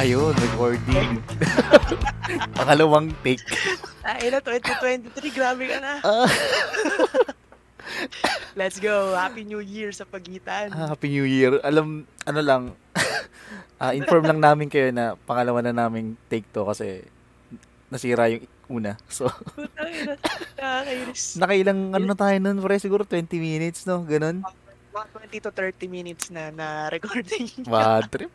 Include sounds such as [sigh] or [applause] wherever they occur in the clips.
Ayun, recording. [laughs] Pangalawang take. Ay na, 2023, grabe ka na. Ah, [laughs] Let's go. Happy New Year sa pagitan. Happy New Year. Alam, ano lang, [laughs] ah, inform lang namin kayo na pangalawa na naming take to kasi nasira yung una. So, nakailang ano na tayo nun, pre, siguro 20 minutes, no? Ganun. Mga 20 to 30 minutes na na recording. Bad trip.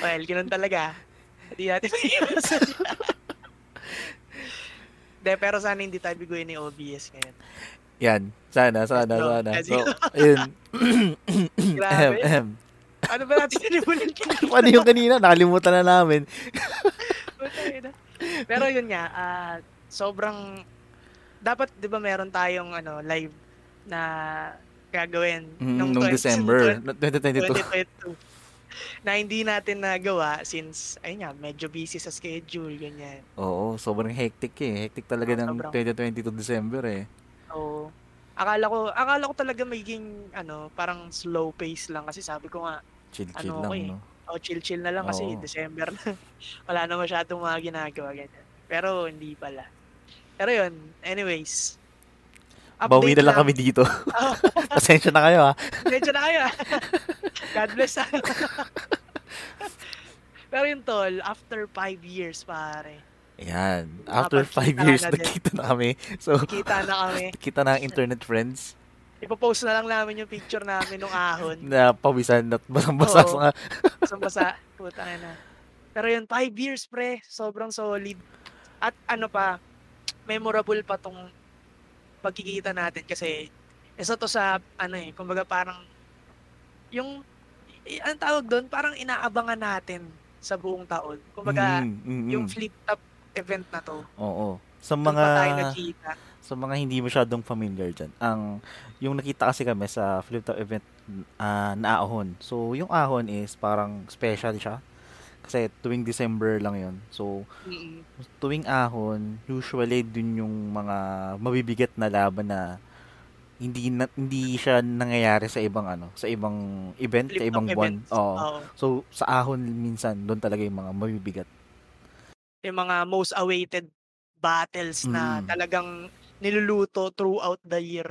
Well, ganun talaga. Hindi natin [laughs] maiwasan. De, pero sana hindi tayo biguin ni OBS ngayon. Yan. Sana, sana, go. sana. So, go. ayun. [coughs] [coughs] Grabe. Ahem. Ano ba natin sinimulan [laughs] kanina? Ano yung kanina? Nakalimutan na namin. [laughs] Pero yun nga, ah, sobrang dapat 'di ba meron tayong ano live na gagawin Mm, nung nung 20 December 2022. 2022 na hindi natin nagawa since ayun nga medyo busy sa schedule ganyan. Oo, sobrang hectic eh. Hectic talaga Oo, ng sobrang. 2022 December eh. So akala ko akala ko talaga magiging ano parang slow pace lang kasi sabi ko nga Chill-chill Ano lang, ko eh. no? oh chill chill na lang kasi Oo. December na. [laughs] Wala na masyadong mga ginagawa ganyan. Pero hindi pala. Pero yun, anyways. Bawi na lang lang. kami dito. Oh, [laughs] Pasensya na kayo ha. Medyo na kayo. [laughs] God bless. ah. [laughs] Pero yun tol, after five years pare, Ayan. After 5 Nakapagkita years, na nagkita na kami. So, kita na kami. kita na ang internet friends Ipopost na lang namin yung picture namin nung ahon. na pawisan at basang-basa sa Basa-basa. Puta na. Pero yun, five years pre, sobrang solid. At ano pa, memorable pa tong pagkikita natin kasi isa to sa ano eh, kumbaga parang yung eh, anong tawag doon, parang inaabangan natin sa buong taon. Kumbaga, Mm, mm, mm. yung flip top event na to. Oo. Sa mga sa mga hindi masyadong familiar dyan, ang yung nakita kasi kami sa flip top event ah, na ahon. So, yung ahon is parang special siya. Kasi tuwing December lang yon So, tuwing ahon, usually dun yung mga mabibigat na laban na hindi na, hindi siya nangyayari sa ibang ano, sa ibang event, Flip sa ibang buwan. events. Oo. Oo. So, sa ahon minsan, doon talaga yung mga mabibigat. Yung mga most awaited battles na Mm. talagang niluluto throughout the year.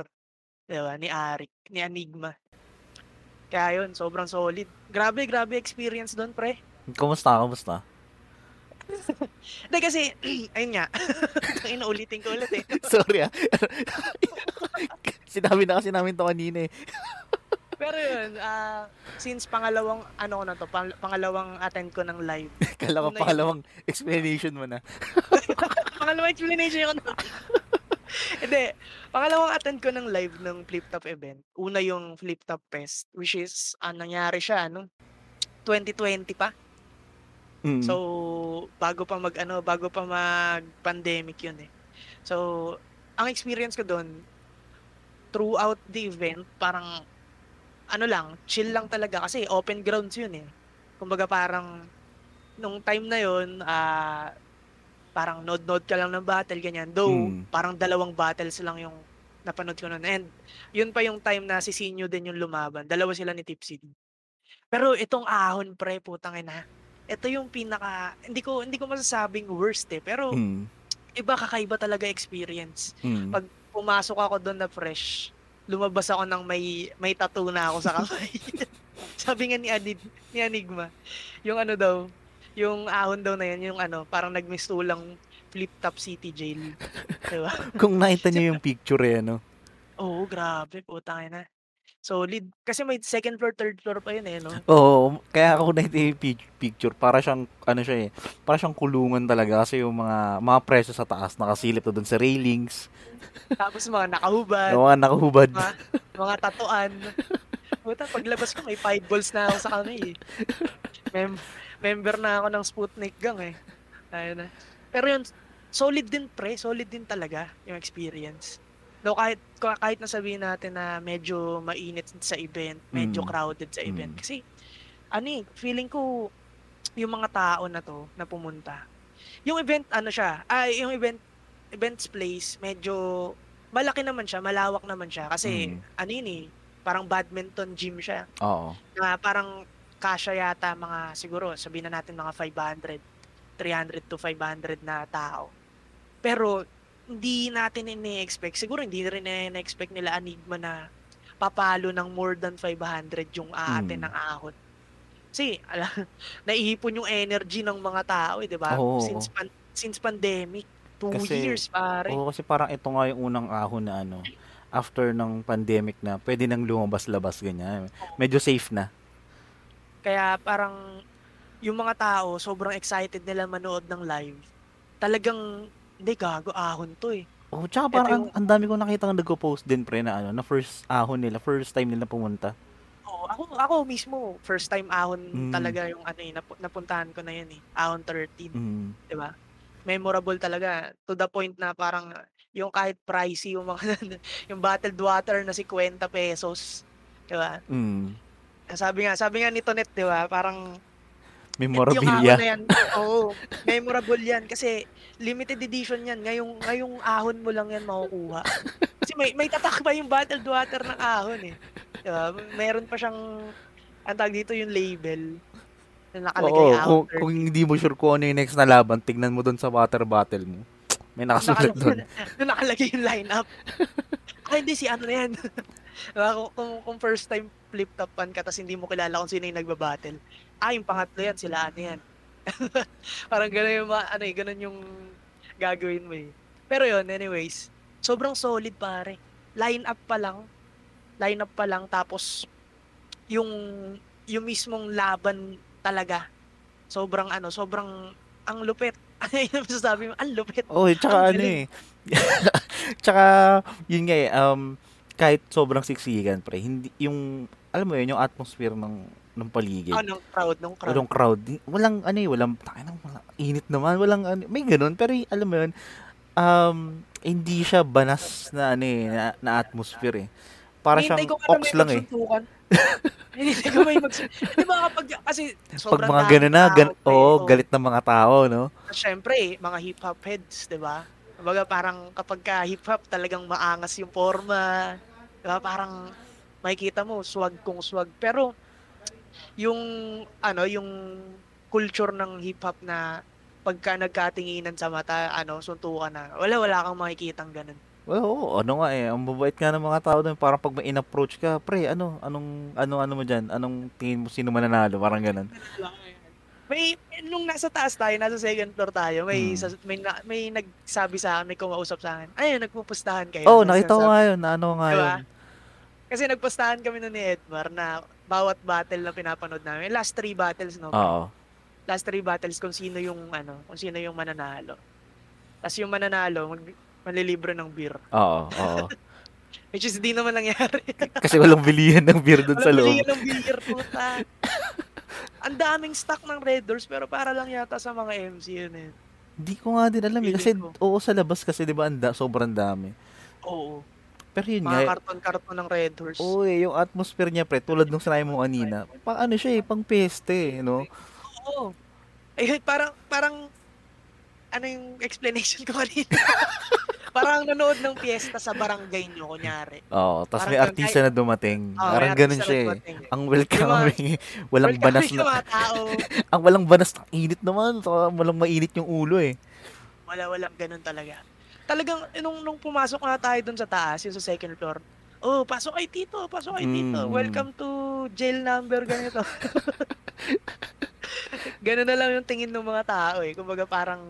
Diba? Ni Arik, ni Enigma. Kaya yun, sobrang solid. Grabe, grabe experience doon, pre. Kumusta? Kumusta? [laughs] Hindi kasi, [clears throat] ayun nga. [laughs] Inuulitin ko ulit eh. [laughs] Sorry ah. Sinabi na kasi namin to kanina eh. Pero yun, ah, since pangalawang, ano ko na to, pang- pangalawang attend ko ng live. Kala ko yun. pangalawang explanation mo na. pangalawang explanation ko na. Hindi, pangalawang attend ko ng live ng Flip Top event. Una yung Flip Top Fest, which is, ah, nangyari siya, ano, 2020 pa. Mm. So, bago pa mag ano, bago pa mag pandemic 'yun eh. So, ang experience ko doon throughout the event, parang ano lang, chill lang talaga kasi open grounds 'yun eh. Kumbaga parang nung time na 'yon, ah parang nod-nod ka lang ng battle ganyan. Though Mm. parang dalawang battles lang yung napanood ko noon. And yun pa yung time na si Sinyo din yung lumaban. Dalawa sila ni Tipsy. Pero itong ahon pre, putang ina. Ito yung pinaka hindi ko hindi ko masasabing worst eh, pero Mm. iba kakaiba talaga experience. Mm. Pag pumasok ako doon na fresh, lumabas ako ng may may tattoo na ako sa kamay. [laughs] Sabi nga ni Anid, ni Enigma, yung ano daw, yung ahon daw na yun, yung ano, parang nagmistulang flip top city jail. diba? [laughs] Kung nakita niyo yung picture eh, ano? Oo, grabe, putang ina. Solid. Kasi may second floor, third floor pa yun eh, no? Oo, kaya ako nakita yung pic- picture, para siyang, ano siya eh, para siyang kulungan talaga kasi yung mga, mga preso sa taas, nakasilip na doon sa railings, Tapos mga nakahubad, yung mga nakahubad. mga, mga tatuan. Puta, paglabas ko may five balls na ako sa kamay eh. Mem- member na ako ng Sputnik gang eh. Ayun na. Pero yun, solid din pre, solid din talaga yung experience. No, kahit ka- kahit na sabihin natin na medyo mainit sa event, medyo Mm. crowded sa event. Mm. Kasi, ano eh, feeling ko, yung mga tao na to, na pumunta, yung event, ano siya, ay, yung event, events place, medyo, malaki naman siya, malawak naman siya. Kasi, Mm. ano yun eh, parang badminton gym siya. Oo. Na parang, kasya yata mga siguro sabihin na natin mga 500, 300 to 500 na tao. Pero hindi natin ini-expect, siguro hindi rin ini-expect nila Enigma na papalo ng more than 500 yung aatin Mm. ng ahon. Kasi ala, [laughs] naiipon yung energy ng mga tao, eh, 'di ba? Oo, Since pan- since pandemic, two Kasi years pare. oo, kasi parang ito nga yung unang ahon na ano, after ng pandemic na pwede nang lumabas-labas ganyan. Medyo safe na. Kaya parang yung mga tao sobrang excited nila manood ng live. Talagang hindi gago ahon to eh. Oh, tsaka Ito parang ang, yung ang dami ko nakita nagko-post din pre na ano, na first ahon nila, first time nila pumunta. Oo, ako ako mismo first time ahon Mm. talaga yung ano eh, napu- napuntahan ko na yun eh. Ahon 13, Mm. 'di ba? Memorable talaga to the point na parang yung kahit pricey yung mga [laughs] yung bottled water na 50 pesos, 'di ba? Mm. Sabi nga, sabi nga ni Tonet, 'di ba? Parang yung ahon Memorabilia. na yan, oo, memorable yan kasi limited edition yan. Ngayong ngayong ahon mo lang yan makukuha. Kasi may may tatak pa yung bottled water ng ahon eh. 'Di ba? Meron pa siyang ang tawag dito yung label na nakalagay Oo, kung, 13. kung hindi mo sure kung ano yung next na laban, tignan mo doon sa water bottle mo. May nakasulat doon. [laughs] Na nakalagay yung lineup. Ay, hindi si ano na yan. [laughs] Diba? kung, kung, kung first time flip topan ka tapos hindi mo kilala kung sino yung nagbabattle. Ah, yung pangatlo yan, sila ano yan. [laughs] Parang gano'n yung, ano eh, gano'n yung gagawin mo eh. Pero yun, anyways, sobrang solid pare. Line up pa lang. Line up pa lang tapos yung yung mismong laban talaga. Sobrang ano, sobrang ang lupit. [laughs] Ano yung masasabi mo? Ang lupit. Oh, tsaka ano eh. [laughs] tsaka yun nga eh, um, kahit sobrang siksikan pre, hindi yung alam mo yun, yung atmosphere ng ng paligid. Ah, nung crowd, nung crowd. Walang crowd. Walang ano eh, walang tayo walang init naman, walang ano, may ganun pero y- alam mo yun, um, hindi siya banas na ano eh, na, na atmosphere eh. Para Hinihintay siyang ox lang eh. [laughs] Hinihintay ko may magsuntukan. Di ba kapag, kasi Pag sobrang mga daming ganun na, gan oo, Oo. galit ng mga tao, no? Siyempre, mga hip-hop heads, di ba? Kumbaga parang kapag ka hip-hop talagang maangas yung forma. Di ba? Parang makikita mo, swag kung swag. Pero yung, ano, yung culture ng hip-hop na pagka nagkatinginan sa mata, ano, suntukan na. Wala, wala kang makikitang ganun. Well, oo, ano nga eh, ang babait nga ng mga tao doon, parang pag may in-approach ka, pre, ano, anong, ano, ano mo dyan, anong tingin mo sino mananalo, parang ganun. May nung nasa taas tayo, nasa second floor tayo, may Hmm. sa, may na, may nagsabi sa akin, may kumausap sa akin. Ayun, nagpupustahan kayo. Oh, nakita ko nga yun, na ano nga Diba? yun. Kasi nagpustahan kami nun ni Edmar na bawat battle na pinapanood namin, last three battles no. Oo. Last three battles kung sino yung ano, kung sino yung mananalo. Tapos yung mananalo, mag, malilibre ng beer. Oo, oo. [laughs] Which is di naman nangyari. [laughs] Kasi walang bilihan ng beer doon sa Walang loob. bilihan ng beer, puta. Ang daming stock ng Red Doors pero para lang yata sa mga MC yun eh. Hindi ko nga din alam eh. Kasi, Feeling oo, sa labas kasi, di ba, anda, sobrang dami. Oo. Pero yun Mga nga, eh, karton-karton ng Red Horse. oo eh, yung atmosphere niya, pre, tulad nung sinabi mo kanina, pang ano siya eh, pang peste, eh, no? Oo. Eh, parang, parang, ano yung explanation ko kanina? [laughs] parang nanood ng piyesta sa barangay nyo, kunyari. Oo, tapos Parang may artista na dumating. Oh, Parang ganun siya eh. dumating eh. Ang Yung mga- welcoming, walang Welcome banas [laughs] na, mga tao. [laughs] ang walang banas ng init naman, so, walang mainit yung ulo eh. Wala, walang ganun talaga. Talagang, eh, nung, nung pumasok na tayo dun sa taas, yung sa second floor, oh, pasok kay Tito, pasok kay Tito. Mm. Welcome to jail number, ganito. [laughs] ganun na lang yung tingin ng mga tao eh. Kumbaga parang,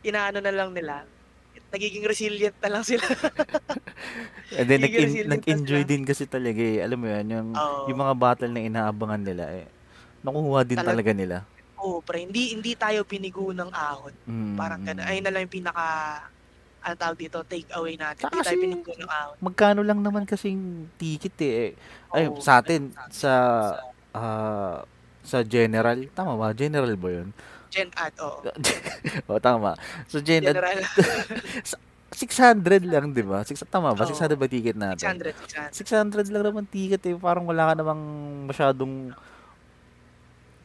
inaano na lang nila. Nagiging resilient na lang sila. [laughs] And then, Gigil nag- sila nag-enjoy sila. din kasi talaga eh. Alam mo yan, yung, Oo. yung mga battle na inaabangan nila eh. Nakukuha din Talag- talaga nila. Oo, pre. Hindi, hindi tayo binigo ng ahon. Mm, Parang ganun. Ayun na lang yung pinaka, ano tawag dito, take away natin. Tsaka Hindi tayo ng ahon. Magkano lang naman kasing ticket eh. Ay, Oo. sa atin, sa, ah, sa general, tama ba? General ba yun? Gen Ad, oo. [laughs] o, tama. So, gen, General, [laughs] 600 lang, di ba? Six, tama ba? Oo. 600 ba ticket natin? 600, 600. 600 lang naman ticket eh. Parang wala ka namang masyadong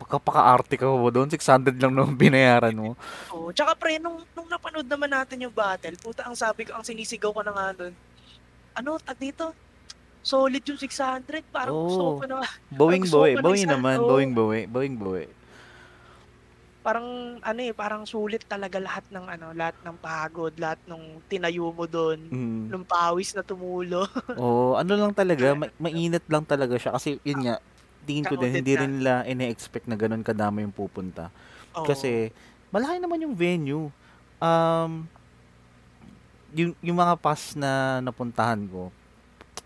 pagkapaka-arte ka mo doon. 600 lang naman binayaran mo. Oo. Tsaka pre, nung, nung napanood naman natin yung battle, puta, ang sabi ko, ang sinisigaw ko na nga doon, ano, tag dito? solid yung 600. Parang gusto ko na, Bawing bawi, ng bawi naman, Oo. bawing bawi, bawing bawi. parang ano eh, parang sulit talaga lahat ng ano, lahat ng pagod, lahat ng tinayo mo doon, Mm. nung pawis na tumulo. [laughs] Oo, ano lang talaga, ma- mainit lang talaga siya kasi yun nga, tingin ko din hindi na. rin nila ine-expect na ganun kadami yung pupunta. Oo. Kasi malaki naman yung venue. Um yung, yung mga pass na napuntahan ko,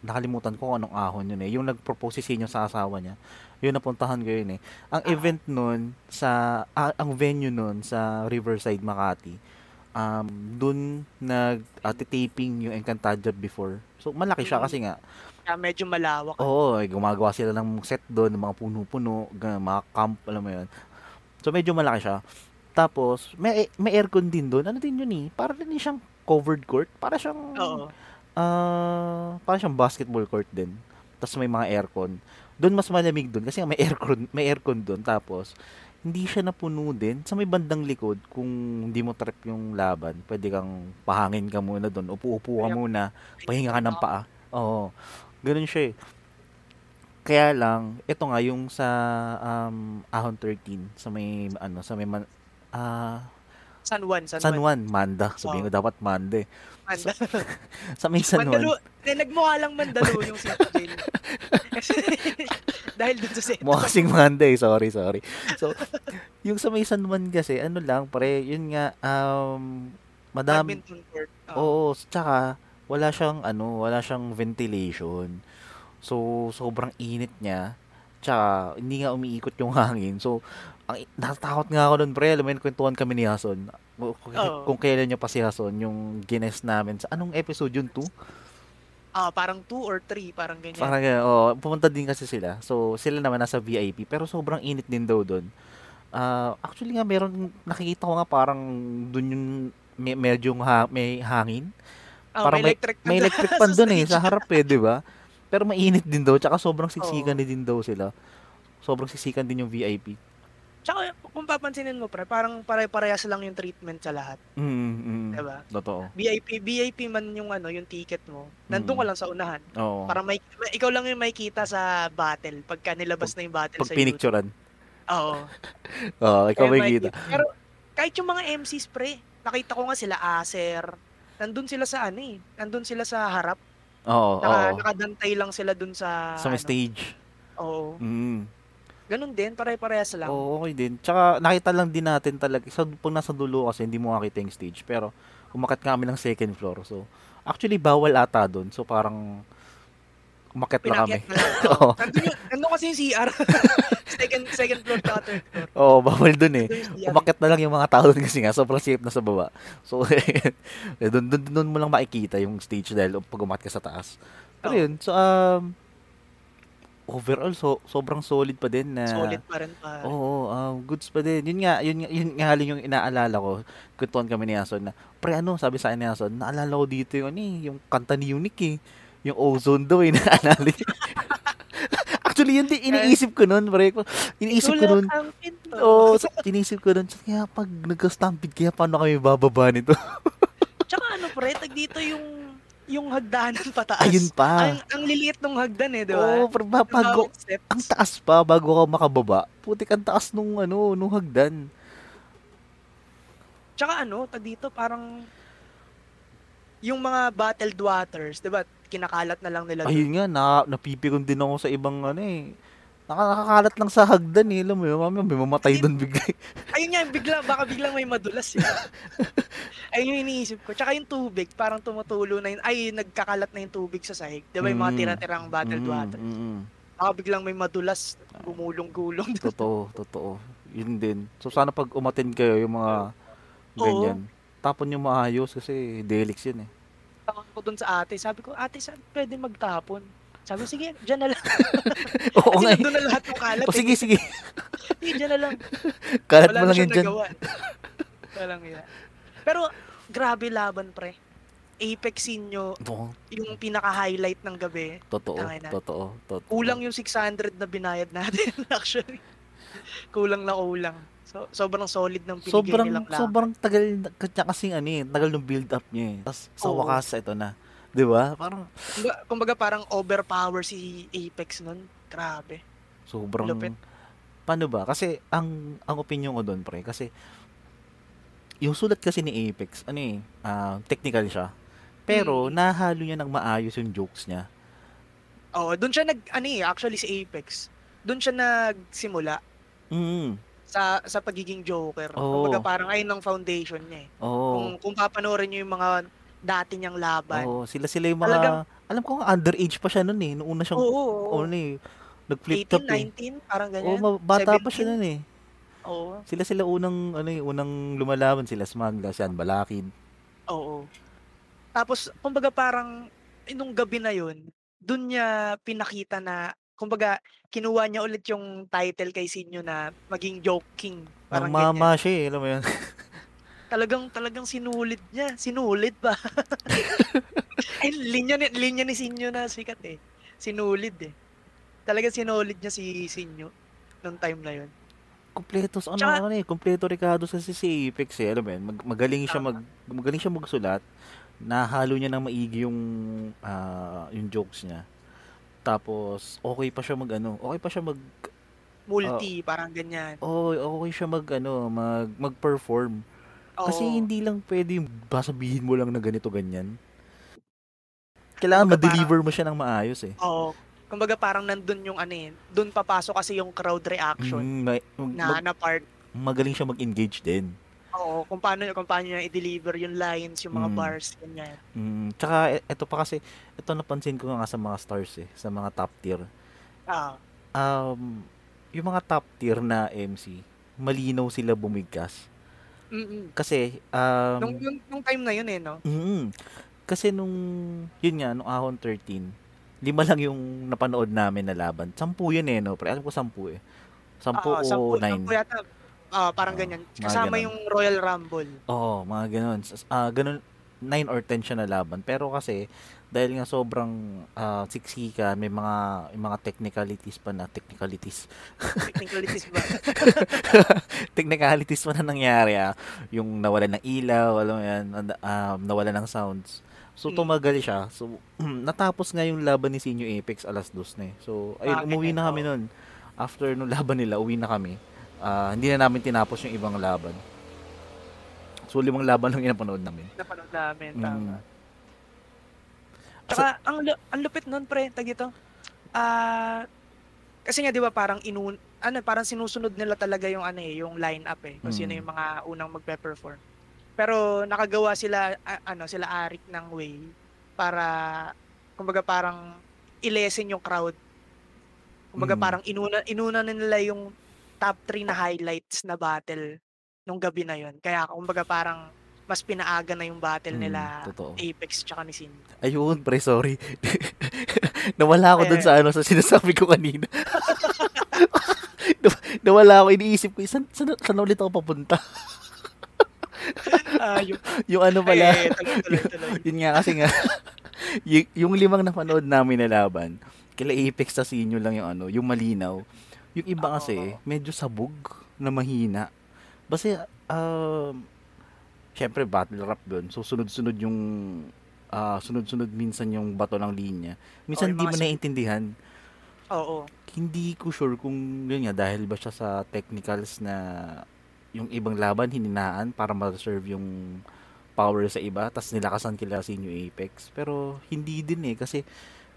nakalimutan ko anong ahon yun eh. Yung nag-propose si Sinyo sa asawa niya. Yun napuntahan ko yun eh. Ang Ah. event nun sa ah, ang venue nun sa Riverside Makati. Um dun nag uh, taping yung Encantadia before. So malaki siya Mm. kasi nga Kaya medyo malawak. Oo, eh, gumagawa sila ng set doon, ng mga puno-puno, mga camp, alam mo yun. So, medyo malaki siya. Tapos, may, may aircon din doon. Ano din yun eh? Para din siyang covered court. Para siyang, Oo. ah, para siyang basketball court din. Tapos may mga aircon. Doon mas malamig doon kasi may aircon, may aircon doon. Tapos, hindi siya napuno din. Sa may bandang likod, kung hindi mo trip yung laban, pwede kang pahangin ka muna doon. Upo-upo ka muna. Pahinga ka ng paa. Oo. Ganun siya eh. Kaya lang, ito nga yung sa um, Ahon 13 sa may ano sa may man, ah San Juan, San, San Juan. Juan, Manda. Sabihin ko Oo. dapat Manda. eh. Manda. Sa [laughs] may San Juan. eh, nagmukha lang Mandalo yung Jail. [laughs] Kasi, [laughs] dahil dun sa set. Mukha kasing Manda eh. Sorry, sorry. So, yung sa may San Juan kasi, ano lang, pare, yun nga, um, madami, Badminton court. Oo, Oo. tsaka wala siyang ano, wala siyang ventilation. So, sobrang init niya. Tsaka hindi nga umiikot yung [laughs] hangin. So, ang natatakot nga ako doon, pre. Alam mo yun, kwentuhan kami ni Hason. Kung, Oo. kung kailan niya pa si Hason, yung gines namin. Sa anong episode yun, 2? Ah, parang 2 or 3, parang ganyan. Parang, ganun, oh, pumunta din kasi sila. So, sila naman nasa VIP. Pero sobrang init din daw doon. Ah, actually nga, meron, nakikita ko nga parang doon yung may, medyo ha, may hangin. Oh, parang may electric May electric fan [laughs] doon eh, sa harap eh, di ba? Pero mainit din daw, tsaka sobrang siksikan Oo. din daw sila. Sobrang siksikan din yung VIP. Tsaka kung papansinin mo pre, parang pare-parehas lang yung treatment sa lahat, Mm, mm, 'di ba? Totoo. VIP VIP man yung ano, yung ticket mo. Nandun Mm. ka lang sa unahan. Oo. Para may may- ikaw lang yung makikita sa battle pagka nilabas na yung battle Pag sa pinicturean. Oo. [laughs] Oo, ikaw makikita. kita. Pero kahit yung mga MCs pre, nakita ko nga sila Acer. Nandun sila sa ano eh. Nandun sila sa harap. Oo, Naka, oo. nakadantay lang sila dun sa Sa may ano. stage. Oo. Mm. Ganun din, pare-parehas lang. Oo, okay din. Tsaka nakita lang din natin talaga. Sa, pag nasa dulo kasi, hindi mo makita yung stage. Pero, umakyat kami ng second floor. So, actually, bawal ata doon. So, parang, umakyat na kami. Pinakyat na lang. [laughs] Oo. Nandun, yung, nandun kasi yung CR. [laughs] second second floor third floor. Oo, bawal doon eh. Umakyat na lang yung mga tao doon kasi nga, sobrang safe na sa baba. So, [laughs] eh, doon, doon, doon mo lang makikita yung stage dahil pag umakyat ka sa taas. Pero Oo. yun, so, um, overall, so, sobrang solid pa din na, Solid pa rin pa. Oo, um, goods pa din. Yun nga, yun, nga- yun nga halin yung inaalala ko. Kwentuhan kami ni Ason na, pre ano, sabi sa akin ni Ason, naalala ko dito yung, ano, eh, yung kanta ni Unique eh. Yung ozone daw eh, naalala [laughs] niya. Actually, yun din, iniisip ko nun, pre. Iniisip ko nun. Oo, so, inisip ko dun, kaya pag nagka-stampede, kaya paano kami bababa nito? [laughs] Tsaka ano pre, tag dito yung yung hagdanan [laughs] pataas. Ayun pa. Ang, ang liliit ng hagdan eh, di ba? Oo, pero ba, bago, ang taas pa, bago ka makababa, putik ang taas nung, ano, nung hagdan. Tsaka ano, tag dito parang yung mga bottled waters, di ba? Kinakalat na lang nila. Ayun nga, na, napipikon din ako sa ibang, ano eh, Naka, nakakalat lang sa hagdan eh, alam mo yun, mamaya may mamatay doon bigla. eh. [laughs] Ayun nga, bigla, baka biglang may madulas eh. [laughs] Ayun yung iniisip ko. Tsaka yung tubig, parang tumutulo na yun. Ay, nagkakalat na yung tubig sa sahig. Di ba yung mga Mm. tira-tirang bottled Mm, water? mm, mm. Baka biglang may madulas, gumulong-gulong. Totoo, totoo. Yun din. So sana pag umatin kayo yung mga Oo. ganyan, tapon yung maayos kasi delix yun eh. Tawag ko dun sa ate. Sabi ko, ate, saan pwede magtapon? Sabi, sige, dyan na lang. [laughs] Oo nga eh. nandun na lahat ng kalat. O eh. sige, sige. Sige, dyan na lang. [laughs] Kalat mo Wala na lang yan dyan. [laughs] Walang iya. Pero, grabe laban, pre. Apex Inyo, Oo, yung pinaka-highlight ng gabi. totoo, Tangina. totoo, totoo. Kulang yung 600 na binayad natin, actually. Kulang na kulang. So, sobrang solid ng pinigay Sobrang, nilang laban. sobrang tagal, kanya kasing ano eh, tagal ng build up niya eh. Tapos sa Oo. wakas, ito na. 'Di ba? Parang Kumbaga, kumbaga parang overpower si Apex nun. Grabe. sobrang Lupit. paano ba? Kasi ang ang opinion ko doon, pre, kasi yung sulat kasi ni Apex, ano eh, ah, technical siya. Pero Mm. nahalo niya ng maayos yung jokes niya. Oo, doon siya nag ano eh, actually si Apex. Doon siya nagsimula Mm. Sa sa pagiging Joker. Oo. Kumbaga parang ayun ang foundation niya eh. Oo. Kung kung papanoorin niyo yung mga dati niyang laban. Oo, sila sila yung mga Talagang- alam ko nga underage pa siya noon eh. Noong una siyang Oo, oo, oo. ano eh, nag-flip top 18, eh. 19, parang Oo, ganyan. ma- bata pa 17. siya noon eh. Oo. Sila sila unang ano eh, unang lumalaban sila Smagla, siyan Balakid. Oo. Tapos, kumbaga parang, eh, nung gabi na yun, dun niya pinakita na, kumbaga, kinuha niya ulit yung title kay Sinyo na maging joke king. Ang Parang mama ganyan. siya eh, alam mo yun. [laughs] Talagang, talagang sinulid niya. Sinulid ba? [laughs] Ay, linya ni, linya ni Sinyo na sikat eh. Sinulid eh. Talagang sinulid niya si Sinyo nung time na yun. Kompleto sa ano, Tsaka- ano eh, kompleto Ricardo sa si, Apex eh, alam mo yun, mag- magaling siya mag magaling siya magsulat. Nahalo niya ng maigi yung ah, yung jokes niya. Tapos okay pa siya mag ano, okay pa siya mag Multi, parang ganyan. oh, okay siya mag ano, mag mag-perform. Kasi Oo. hindi lang pwede yung basabihin mo lang na ganito ganyan. Kailangan Kumbaga ma-deliver mo siya ng maayos eh. Oo. Kumbaga parang nandun yung ano eh, dun papasok kasi yung crowd reaction Mm, ma- mag- na, mag- na part. magaling siya mag-engage din. Oo, kung paano, kung paano niya i-deliver yung lines, yung mga Mm. bars, ganyan. Mm, tsaka e- eto pa kasi, ito napansin ko nga sa mga stars eh, sa mga top tier. Ah, Um, yung mga top tier na MC, malinaw sila bumigkas. mm Kasi, um, nung, nung, nung time na yun eh, no? mm, kasi nung, yun nga, nung Ahon 13, lima lang yung napanood namin na laban. Sampu yun eh, no? Pero alam ko sampu eh. Sampu Ah, o sampu, nine. sampu yata. Ah, parang Ah, ganyan. Kasama ganun. yung Royal Rumble. Oo, mga ganun. Ah, ganun, 9 or 10 siya na laban. Pero kasi, dahil nga sobrang ah, siksika, may mga, may mga technicalities pa na, technicalities, Technicalities ba? [laughs] technicalities pa na nangyari ah. Yung nawalan ng ilaw, alam mo yan, and, um, nawalan ng sounds. So, Mm. tumagal siya. So, [clears throat] natapos nga yung laban ni Sinyo Apex alas dos na eh. So, ayun, umuwi na kami oo. nun. After nung laban nila, uwi na kami. Ah, hindi na namin tinapos yung ibang laban. So, limang laban lang yung napanood namin. Napanood namin. Mm. Tama. Tsaka, ang, lu- ang lupit nun, pre, tag ito. Ah, kasi nga, di ba, parang inun, ano, parang sinusunod nila talaga yung ano eh, yung line-up eh. Sino Mm. yung mga unang magpe-perform. Pero nakagawa sila, a- ano, sila Arik ng way para, kumbaga parang i-lessen yung crowd. Kumbaga Mm. parang inuna, inuna na nila yung top 3 na highlights na battle nung gabi na yun. Kaya kumbaga parang mas pinaaga na yung battle nila totoo. Apex tsaka ni Sin. Ayun, pre, sorry. [laughs] Nawala ako dun Eh. sa ano, sa sinasabi ko kanina. Naw- [laughs] Nawala ako, iniisip ko, saan, saan, saan ulit ako papunta? Ah, yung, [laughs] yung ano pala, Ay, tuloy, tuloy, tuloy. yun nga kasi nga, y- yung limang napanood namin na laban, kila Apex sa sinyo lang yung ano, yung malinaw. Yung iba Oo, kasi, medyo sabog na mahina. Kasi, um, syempre, battle rap doon. So, sunod-sunod yung, ah, sunod-sunod minsan yung bato ng linya. Minsan yung di mga mo naiintindihan. Oo. Hindi ko sure kung yun nga, dahil ba siya sa technicals na yung ibang laban hininaan para ma-serve yung power sa iba, tas nilakasan kila si New Apex. Pero hindi din eh, kasi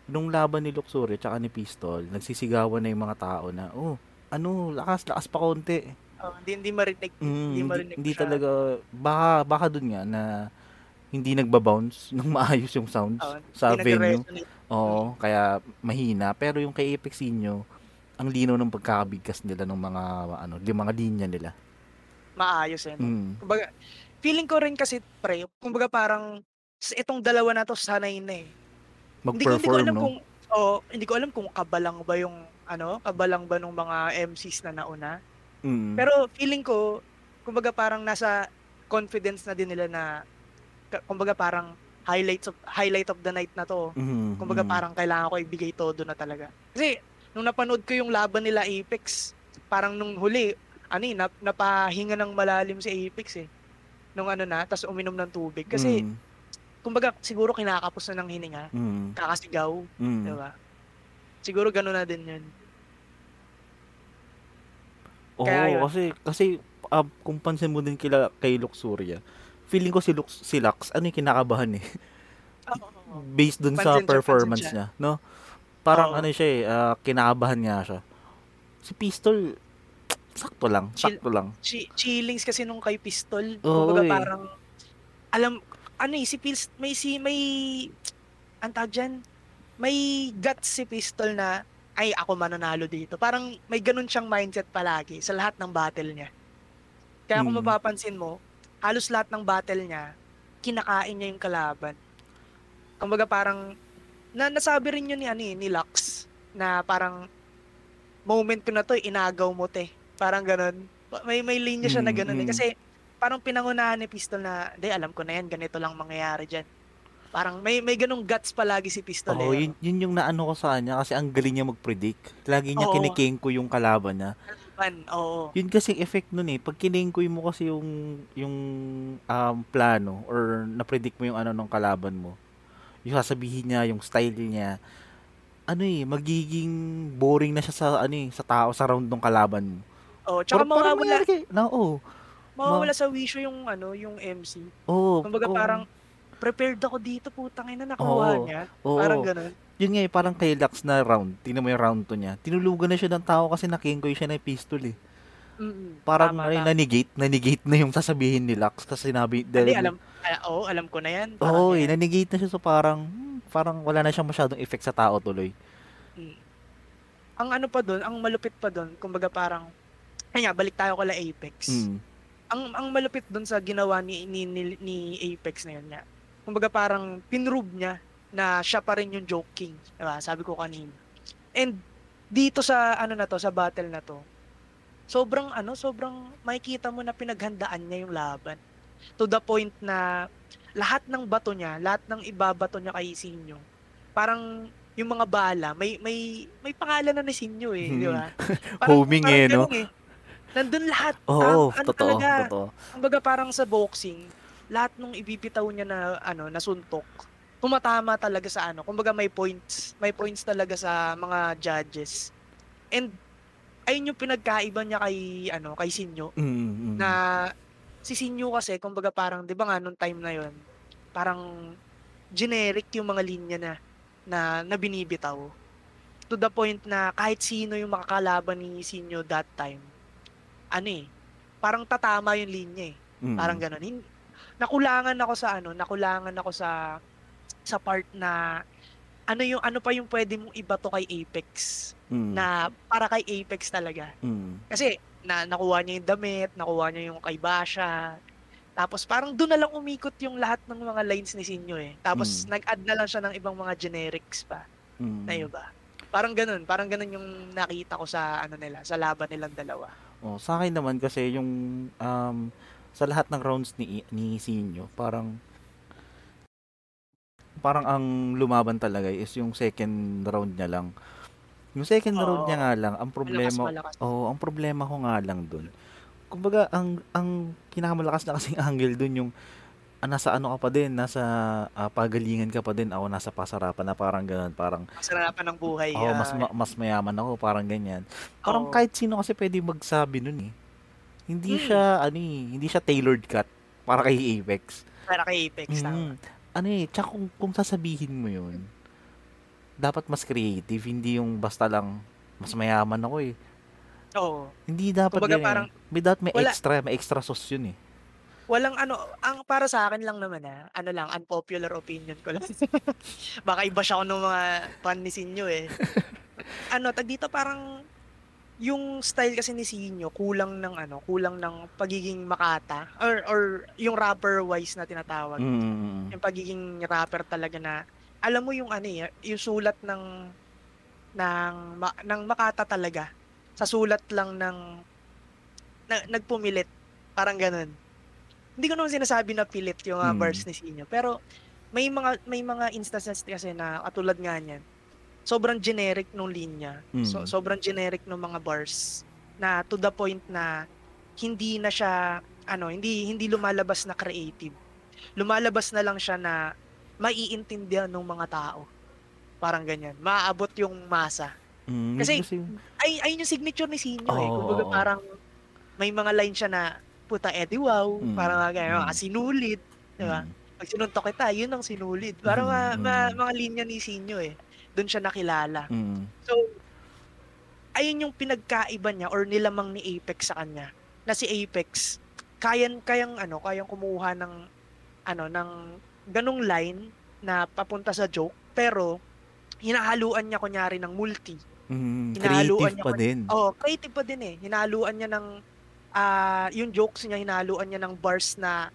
nung laban ni Luxury tsaka ni Pistol, nagsisigawan na yung mga tao na, oh, ano, lakas, lakas pa konti. Oh, hindi, hindi marinig. Mm, hindi marinig hindi siya. talaga, baka, baka dun nga na hindi nagbabounce [laughs] ng maayos yung sounds Oh, sa venue. Oo, kaya mahina. Pero yung kay Apex Inyo, ang linaw ng pagkakabigkas nila ng mga, ano, yung mga linya nila. Maayos eh. no? Mm. Kumbaga, feeling ko rin kasi, pre, kumbaga parang itong dalawa na to sanay na eh. Hindi ko, hindi ko Mag-perform, alam no? kung oh, hindi ko alam kung kabalang ba yung ano, kabalang ba nung mga MCs na nauna. Mm. Pero feeling ko, kumbaga parang nasa confidence na din nila na kumbaga parang highlights of highlight of the night na to. Mhm, Kumbaga mhm. parang kailangan ko ibigay todo na talaga. Kasi nung napanood ko yung laban nila Apex, parang nung huli, ano eh, nap, napahinga ng malalim si Apex eh. Nung ano na, tas uminom ng tubig. Kasi Mm. Kumbaga siguro kinakapos na ng hininga, Mm. kakasigaw, Mm. di ba? Siguro gano'n na din yun. Oo, Kaya yun. kasi kasi ah, kung pansin mo din kila kay Luxuria, feeling ko si Lux, si Lux, ano yung kinakabahan eh. Based dun sa Pansin siya, performance niya, no? Parang Oo. ano siya eh, ah, kinakabahan nga siya. Si Pistol, sakto lang, Chill. sakto lang. Chi- chillings kasi nung kay Pistol, kumbaga eh. parang, alam, ano eh, si Pils, may si, may, ang tawag dyan, may guts si Pistol na, ay, ako mananalo dito. Parang may ganun siyang mindset palagi sa lahat ng battle niya. Kaya kung Mm. mapapansin mo, halos lahat ng battle niya, kinakain niya yung kalaban. Kumbaga parang, na nasabi rin yun ni, ano, eh, ni Lux, na parang, moment ko na to, inagaw mo te. Parang ganun. May, may linya siya na Mm, ganun eh. mm. Kasi, parang pinangunahan ni Pistol na, di, alam ko na yan, ganito lang mangyayari dyan. Parang may may ganung guts palagi si Pistol Oo, eh. yun, yun yung naano ko sa kanya kasi ang galing niya mag-predict. Lagi niya Oo. kinikengko yung kalaban niya. Man, oo. Yun kasi effect nun eh. Pag kinengkoy mo kasi yung yung um, plano or na-predict mo yung ano ng kalaban mo. Yung sasabihin niya, yung style niya. Ano eh, magiging boring na siya sa ano eh, sa tao sa round ng kalaban mo. Oo, tsaka mawawala, nangyari kay, mawawala sa wisyo yung ano, yung MC. Oo. Kumbaga oo, parang prepared ako dito, putang ina nakuha Oo. niya. oo. Parang ganun. Yun nga eh, parang kay Lux na round. Tingnan mo yung round 2 niya. Tinulugan na siya ng tao kasi nakengkoy siya ng pistol eh. Mm-mm. Parang Tama, ay, tama. nanigate, nanigate na yung sasabihin ni Lux kasi sinabi, Hindi, alam, ah, oo, alam ko na yan. Oo, eh, yan. nanigate na siya so parang hmm, parang wala na siyang masyadong effect sa tao tuloy. Mm. Ang ano pa doon, ang malupit pa doon, kumbaga parang, ay nga, balik tayo kala Apex. Mm. Ang ang malupit doon sa ginawa ni, ni, ni, ni Apex na yun nga. Kumbaga parang pinrove niya na siya pa rin yung joke king. Diba? Sabi ko kanina. And dito sa ano na to, sa battle na to, sobrang ano, sobrang makikita mo na pinaghandaan niya yung laban. To the point na lahat ng bato niya, lahat ng ibabato niya kay Sinyo, parang yung mga bala, may may may pangalan na ni Sinyo eh, [laughs] di ba? Homing eh, no? ganun Nandun lahat. Oo, Tam- ano totoo, talaga, totoo. Kumbaga parang sa boxing, lahat nung ibibitaw niya na ano, na suntok, tumatama talaga sa ano. Kumbaga may points, may points talaga sa mga judges. And ayun yung pinagkaiba niya kay ano, kay Sinyo Mm, mm. na si Sinyo kasi kumbaga parang 'di ba nga nung time na yon, parang generic yung mga linya na na, na binibitaw. To the point na kahit sino yung makakalaban ni Sinyo that time, ano eh, parang tatama yung linya eh. Mm. Parang ganun. Hin- Nakulangan ako sa ano, nakulangan ako sa sa part na ano yung ano pa yung pwede mong ibato kay Apex Mm, na para kay Apex talaga. mm. Kasi na nakuha niya yung damit, nakuha niya yung kay Basha. Tapos parang doon na lang umikot yung lahat ng mga lines ni Sinyo eh. Tapos Mm. nag-add na lang siya ng ibang mga generics pa mm. na iba. Parang ganun, parang ganun yung nakita ko sa ano nila, sa laban nilang dalawa. Oh, sa akin naman kasi yung um, sa lahat ng rounds ni ni Sinyo, parang parang ang lumaban talaga is yung second round niya lang. Yung second round Oo. niya nga lang, ang Malakas, problema, malakas. oh, ang problema ko nga lang dun. Kumbaga, ang ang pinakamalakas na kasing [laughs] angle dun yung ah, nasa ano ka pa din, nasa ah, pagalingan ka pa din, ako nasa pasarapan na parang ganun, parang Masarapan ng buhay. oh, mas ah, ma- mas mayaman ako, parang ganyan. Parang Oo. kahit sino kasi pwede magsabi nun eh. Hindi Mm. siya ano eh, hindi siya tailored cut para kay Apex. para kay Apex. tama. Mm. Ano eh, tsaka kung, kung sasabihin mo yun, dapat mas creative, hindi yung basta lang mas mayaman ako eh. Oo. Hindi dapat Kumbaga ganun parang. May dapat may wala- extra, may extra sauce yun eh. Walang ano, ang para sa akin lang naman ah, ano lang, unpopular opinion ko [laughs] lang. Baka iba siya ako ng mga fan ni Sinyo eh. ano, tag dito parang yung style kasi ni Sinyo kulang ng ano, kulang ng pagiging makata or or yung rapper wise na tinatawag. Mm. Yung pagiging rapper talaga na alam mo yung ano eh, yung sulat ng ng ng makata talaga sa sulat lang ng na, nagpumilit parang ganun hindi ko naman sinasabi na pilit yung uh, bars ni Sinyo pero may mga may mga instances kasi na katulad nga niyan sobrang generic nung linya so, Mm. sobrang generic nung mga bars na to the point na hindi na siya ano hindi hindi lumalabas na creative lumalabas na lang siya na maiintindihan ng mga tao. Parang ganyan. Maaabot yung masa. Mm, Kasi- kasi, Ay, ayun yung signature ni Sinyo eh. Oo, Kumbaga parang may mga line siya na puta Eddie wow, Mm, parang mga ganyan, mm. mga sinulid, di ba? mm, Pag sinuntok kita, yun ang sinulid. Parang mga, Mm, mga, mm. mga linya ni Sinyo eh. Doon siya nakilala. mm, So, ayun yung pinagkaiba niya or nilamang ni Apex sa kanya. Na si Apex, kayan, kayang ano, kayang kumuha ng ano, ng ganong line na papunta sa joke, pero hinahaluan niya kunyari ng multi. mm, Hinahaluan creative niya pa pa- din. Oh, creative pa din eh. Hinahaluan niya ng ah yung jokes niya, hinahaluan niya ng bars na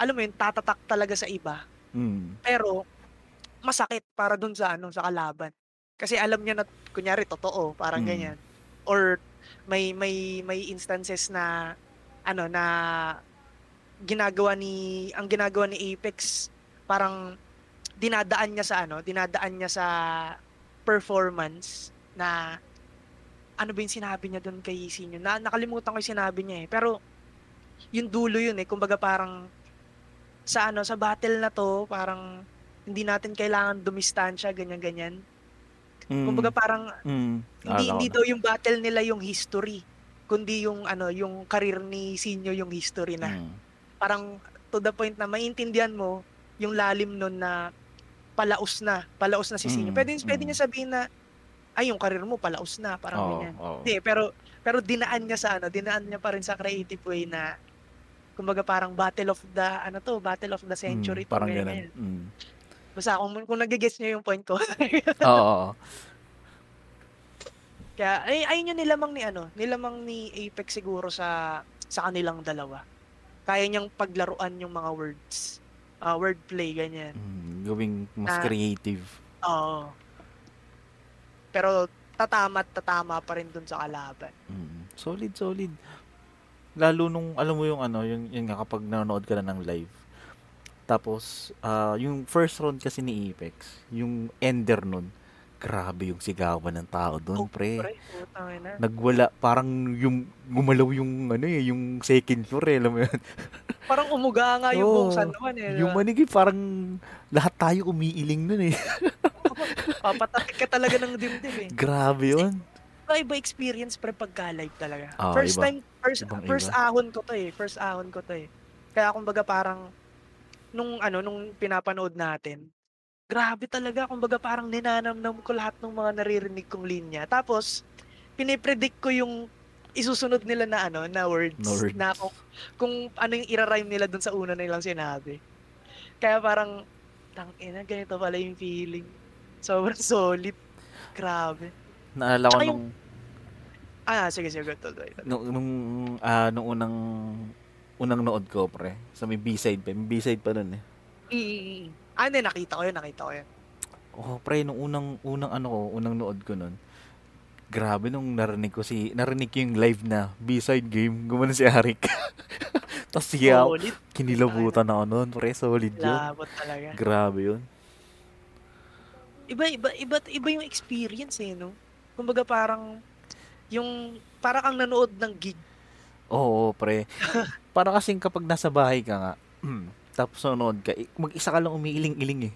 alam mo yun, tatatak talaga sa iba. Mm, Pero masakit para dun sa ano, sa kalaban. Kasi alam niya na kunyari totoo, parang Mm. ganyan. Or may may may instances na ano na ginagawa ni ang ginagawa ni Apex parang dinadaan niya sa ano, dinadaan niya sa performance na ano ba yung sinabi niya doon kay Sinyo? Na, nakalimutan ko yung sinabi niya eh. Pero yung dulo yun eh. Kumbaga parang sa ano, sa battle na to, parang hindi natin kailangan dumistansya, ganyan-ganyan. mm, Kumbaga parang mm, hindi hindi daw yung battle nila yung history, kundi yung ano, yung career ni Sinyo yung history na. na. Mm, Parang to the point na maintindihan mo yung lalim nun na palaos na, palaos na si Sinyo. Mm, Pwede pwede mm. niya sabihin na ay yung career mo palaos na, parang oo, ganyan. oo. Hindi, pero pero dinaan niya sa ano, dinaan niya pa rin sa creative way na kumbaga parang battle of the ano to, battle of the century Mm, to, parang ganyan. Mm. Basta kung kung nagigets niyo yung point ko. [laughs] Oo, oo. Kaya ay ayun yung nilamang ni ano, nilamang ni Apex siguro sa sa kanilang dalawa. Kaya niyang paglaruan yung mga words. ah wordplay ganyan. Mm, gawing mas Ah. creative. Oo. Pero tatama at tatama pa rin dun sa kalaban. Mm, solid, solid. Lalo nung, alam mo yung ano, yung, yung kapag nanonood ka na ng live. Tapos, ah, yung first round kasi ni Apex, yung ender nun, grabe yung sigawan ng tao doon, Oh, pre. Pre, ina. Nagwala, parang yung, gumalaw yung, ano eh, yung second floor eh, alam mo yun. [laughs] Parang umuga nga yung Oo, buong San Juan eh. yung ba? manigi, parang lahat tayo umiiling nun eh. [laughs] [laughs] Papatapik ka talaga ng dibdib eh. Grabe yun. Iba iba experience pre pagka live talaga. Oo, first iba. time, first Ibang first iba. ahon ko to eh. First ahon ko to eh. Kaya kumbaga parang nung ano nung pinapanood natin, grabe talaga kumbaga parang ninanamnam ko lahat ng mga naririnig kong linya. Tapos pinipredict ko yung isusunod nila na ano na words, Na words. na kung, kung ano yung ira-rhyme nila dun sa una nilang sinabi. Kaya parang tang ina ganito pala yung feeling. Sobrang [laughs] solid. Grabe. Naalala ko nung, Ah, sige, sige. Tuloy. nung, nung, ah, nung unang, unang nood ko, pre. Sa may B-side pa. May B-side pa nun eh. Mm. Ah, hindi. Nakita ko yun. Nakita ko yun. Oh, pre, nung unang, unang ano ko, unang nood ko nun. Grabe nung narinig ko si, narinig ko yung live na B-side game. Gumana si Arik. [laughs] Tapos siya, Solid. kinilabutan ako nun, pre. Solid yun. Labot talaga. Grabe yun. Iba, iba, iba, iba yung experience eh, no? Kumbaga parang, yung, para kang nanood ng gig. Oo, pre. [laughs] Para kasing kapag nasa bahay ka nga, tapos nanonood ka, eh, mag-isa ka lang umiiling-iling eh.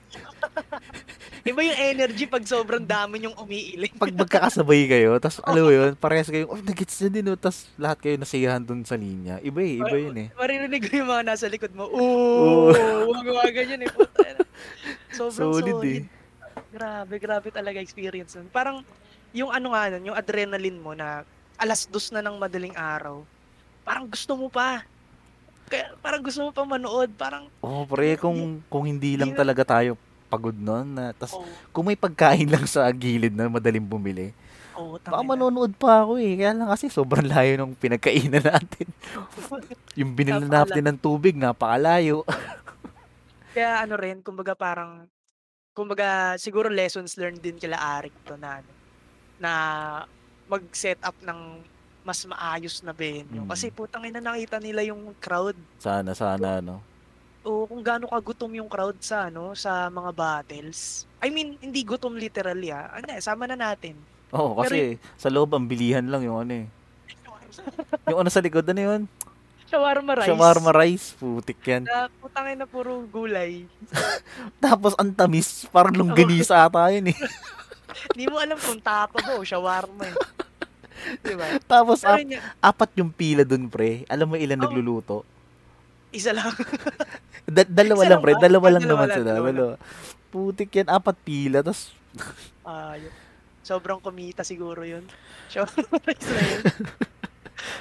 [laughs] Iba yung energy pag sobrang dami yung umiiling. Pag magkakasabay kayo, tapos alam mo yun, parehas kayo, oh, nagits na din, oh, tapos lahat kayo nasiyahan dun sa linya. Iba eh, iba yun eh. Maririnig ko yung mga nasa likod mo. Oo. Oo! Huwag mga ganyan eh. Puta. [laughs] Sobrang Solid solid. eh. Grabe, grabe talaga experience nun. Parang, yung ano nga nun, yung adrenaline mo na alas dos na ng madaling araw, parang gusto mo pa. Kaya, parang gusto mo pa manood. Parang, Oh, pre, kung kung hindi lang talaga tayo pagod nun, na, tas oh, kung may pagkain lang sa gilid na madaling bumili, oh, baka manonood pa ako eh. Kaya lang kasi sobrang layo ng pinagkainan [laughs] natin. [laughs] Yung binili natin ng tubig, napakalayo. [laughs] Kaya ano rin, kumbaga parang, kumbaga siguro lessons learned din kila Arik to na, na mag-set up ng mas maayos na venue. Mm. Kasi putang ina nakita nila yung crowd. Sana, sana, no? O kung gaano kagutom yung crowd sa ano sa mga battles. I mean, hindi gutom literally ah. Ano, eh, sama na natin. Oo, kasi sa loob ang bilihan lang yung ano eh. [laughs] Yung ano sa likod, ano yun? Shawarma rice. Shawarma rice, putik yan. Na putangin na puro gulay. [laughs] Tapos ang tamis, parang longganisa ata yun eh. [laughs] Hindi mo alam kung tapa ba o shawarma eh. Diba? Tapos Pero ap- yun, apat yung pila dun, pre. Alam mo ilan Oo. nagluluto? isa lang. [laughs] Da- dalawa Isa lang, lang pre. Dalawa lang dalawa naman lang, sila. dalawa Dalawa. Putik yan, apat pila. Tapos, Ah, yun. Sobrang kumita siguro yun. Shawarma rice na yun.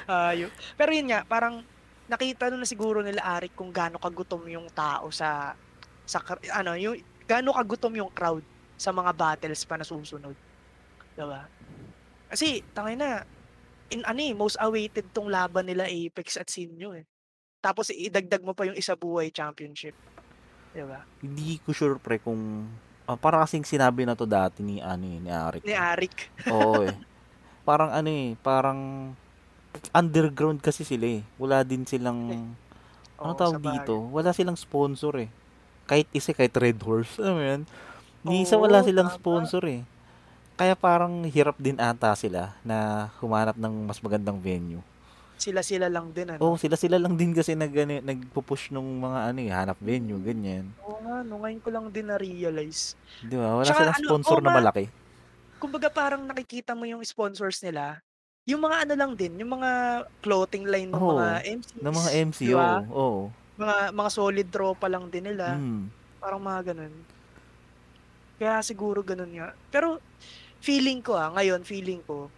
Ah, yun. Pero yun nga, parang nakita na siguro nila Arik kung gaano kagutom yung tao sa sa ano, yung gaano kagutom yung crowd sa mga battles pa na susunod. Diba? Kasi, tangay na, in ano eh, most awaited tong laban nila Apex at Sinyo eh. Tapos idagdag mo pa yung isa buhay championship. Diba? hindi ko sure, pre, kung... ah, para kasing sinabi na to dati ni, ano eh, ni Arik. Ni Arik. Oo eh. Parang ano eh, parang underground kasi sila eh. Wala din silang... Ano Oo, tawag dito? Wala silang sponsor eh. Kahit isa, kahit Red Horse. [laughs] Mo yan? Ni isa wala silang tama. sponsor eh. Kaya parang hirap din ata sila na humanap ng mas magandang venue. Sila-sila lang din ano. Oo, sila-sila lang din kasi nag, ano, nagpo-push nung mga ano eh, hanap venue, ganyan. Oo nga, no, ngayon ko lang din na-realize. Di ba? Wala Tsaka silang ano, sponsor oo na nga. malaki. Kumbaga parang nakikita mo yung sponsors nila, yung mga ano lang din, yung mga clothing line ng Oo, mga MCs. Ng mga MC, di ba? oo. oo. Mga, mga solid tropa lang din nila. Mm. Parang mga ganun. Kaya siguro ganun nga. Pero feeling ko ah, ngayon feeling ko,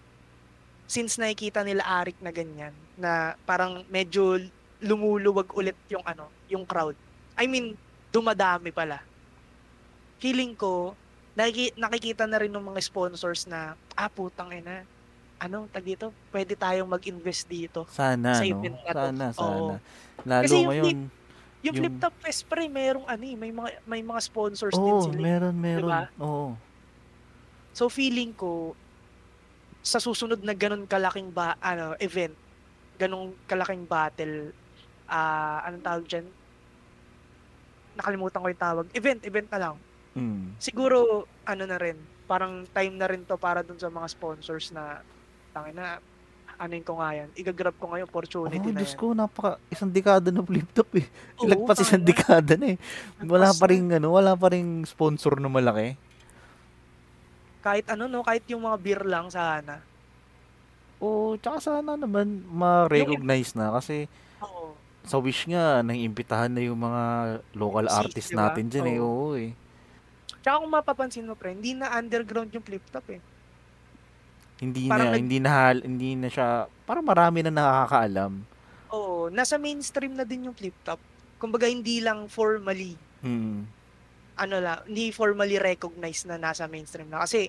since nakikita nila Arik na ganyan, na parang medyo lumuluwag ulit yung ano, yung crowd. I mean, dumadami pala. Feeling ko, nakiki- nakikita na rin ng mga sponsors na, ah, putang ina, ano, tag dito, pwede tayong mag-invest dito. Sana, Sa no? event na to. Sana, Oo. sana. Lalo Kasi yung ngayon, Yung, Yung- Flip Top Fest pre, merong ano eh, may mga, may mga sponsors din oo, sila. eh. meron, meron. Diba? Oo. So feeling ko sa susunod na ganun kalaking ba ano event, ganung kalaking battle, ah anong tawag diyan? Nakalimutan ko yung tawag. Event, event na lang. Mm. Siguro ano na rin, parang time na rin to para dun sa mga sponsors na tangin na anin ko nga yan. Igagrab ko ngayon opportunity Oh, na Diyos yan. ko, napaka, isang dekada na flip top eh. Oo, Ilagpas isang dekada na eh. Wala Lagpas pa rin, ano, wala pa rin sponsor na malaki. Kahit ano no, kahit yung mga beer lang sana. Oo, tsaka sana naman ma-recognize na kasi Oo. sa Wish nga, naiimbitahan na yung mga local MCs, artists diba? natin dyan eh. Oo. Oo eh. Tsaka kung mapapansin mo, pre, hindi na underground yung flip top eh. Hindi Parang na, nag- hindi na, hindi na siya, parang marami na nakakaalam. Oo, nasa mainstream na din yung flip top. Kumbaga hindi lang formally Hmm. ano la, hindi formally recognized na nasa mainstream na kasi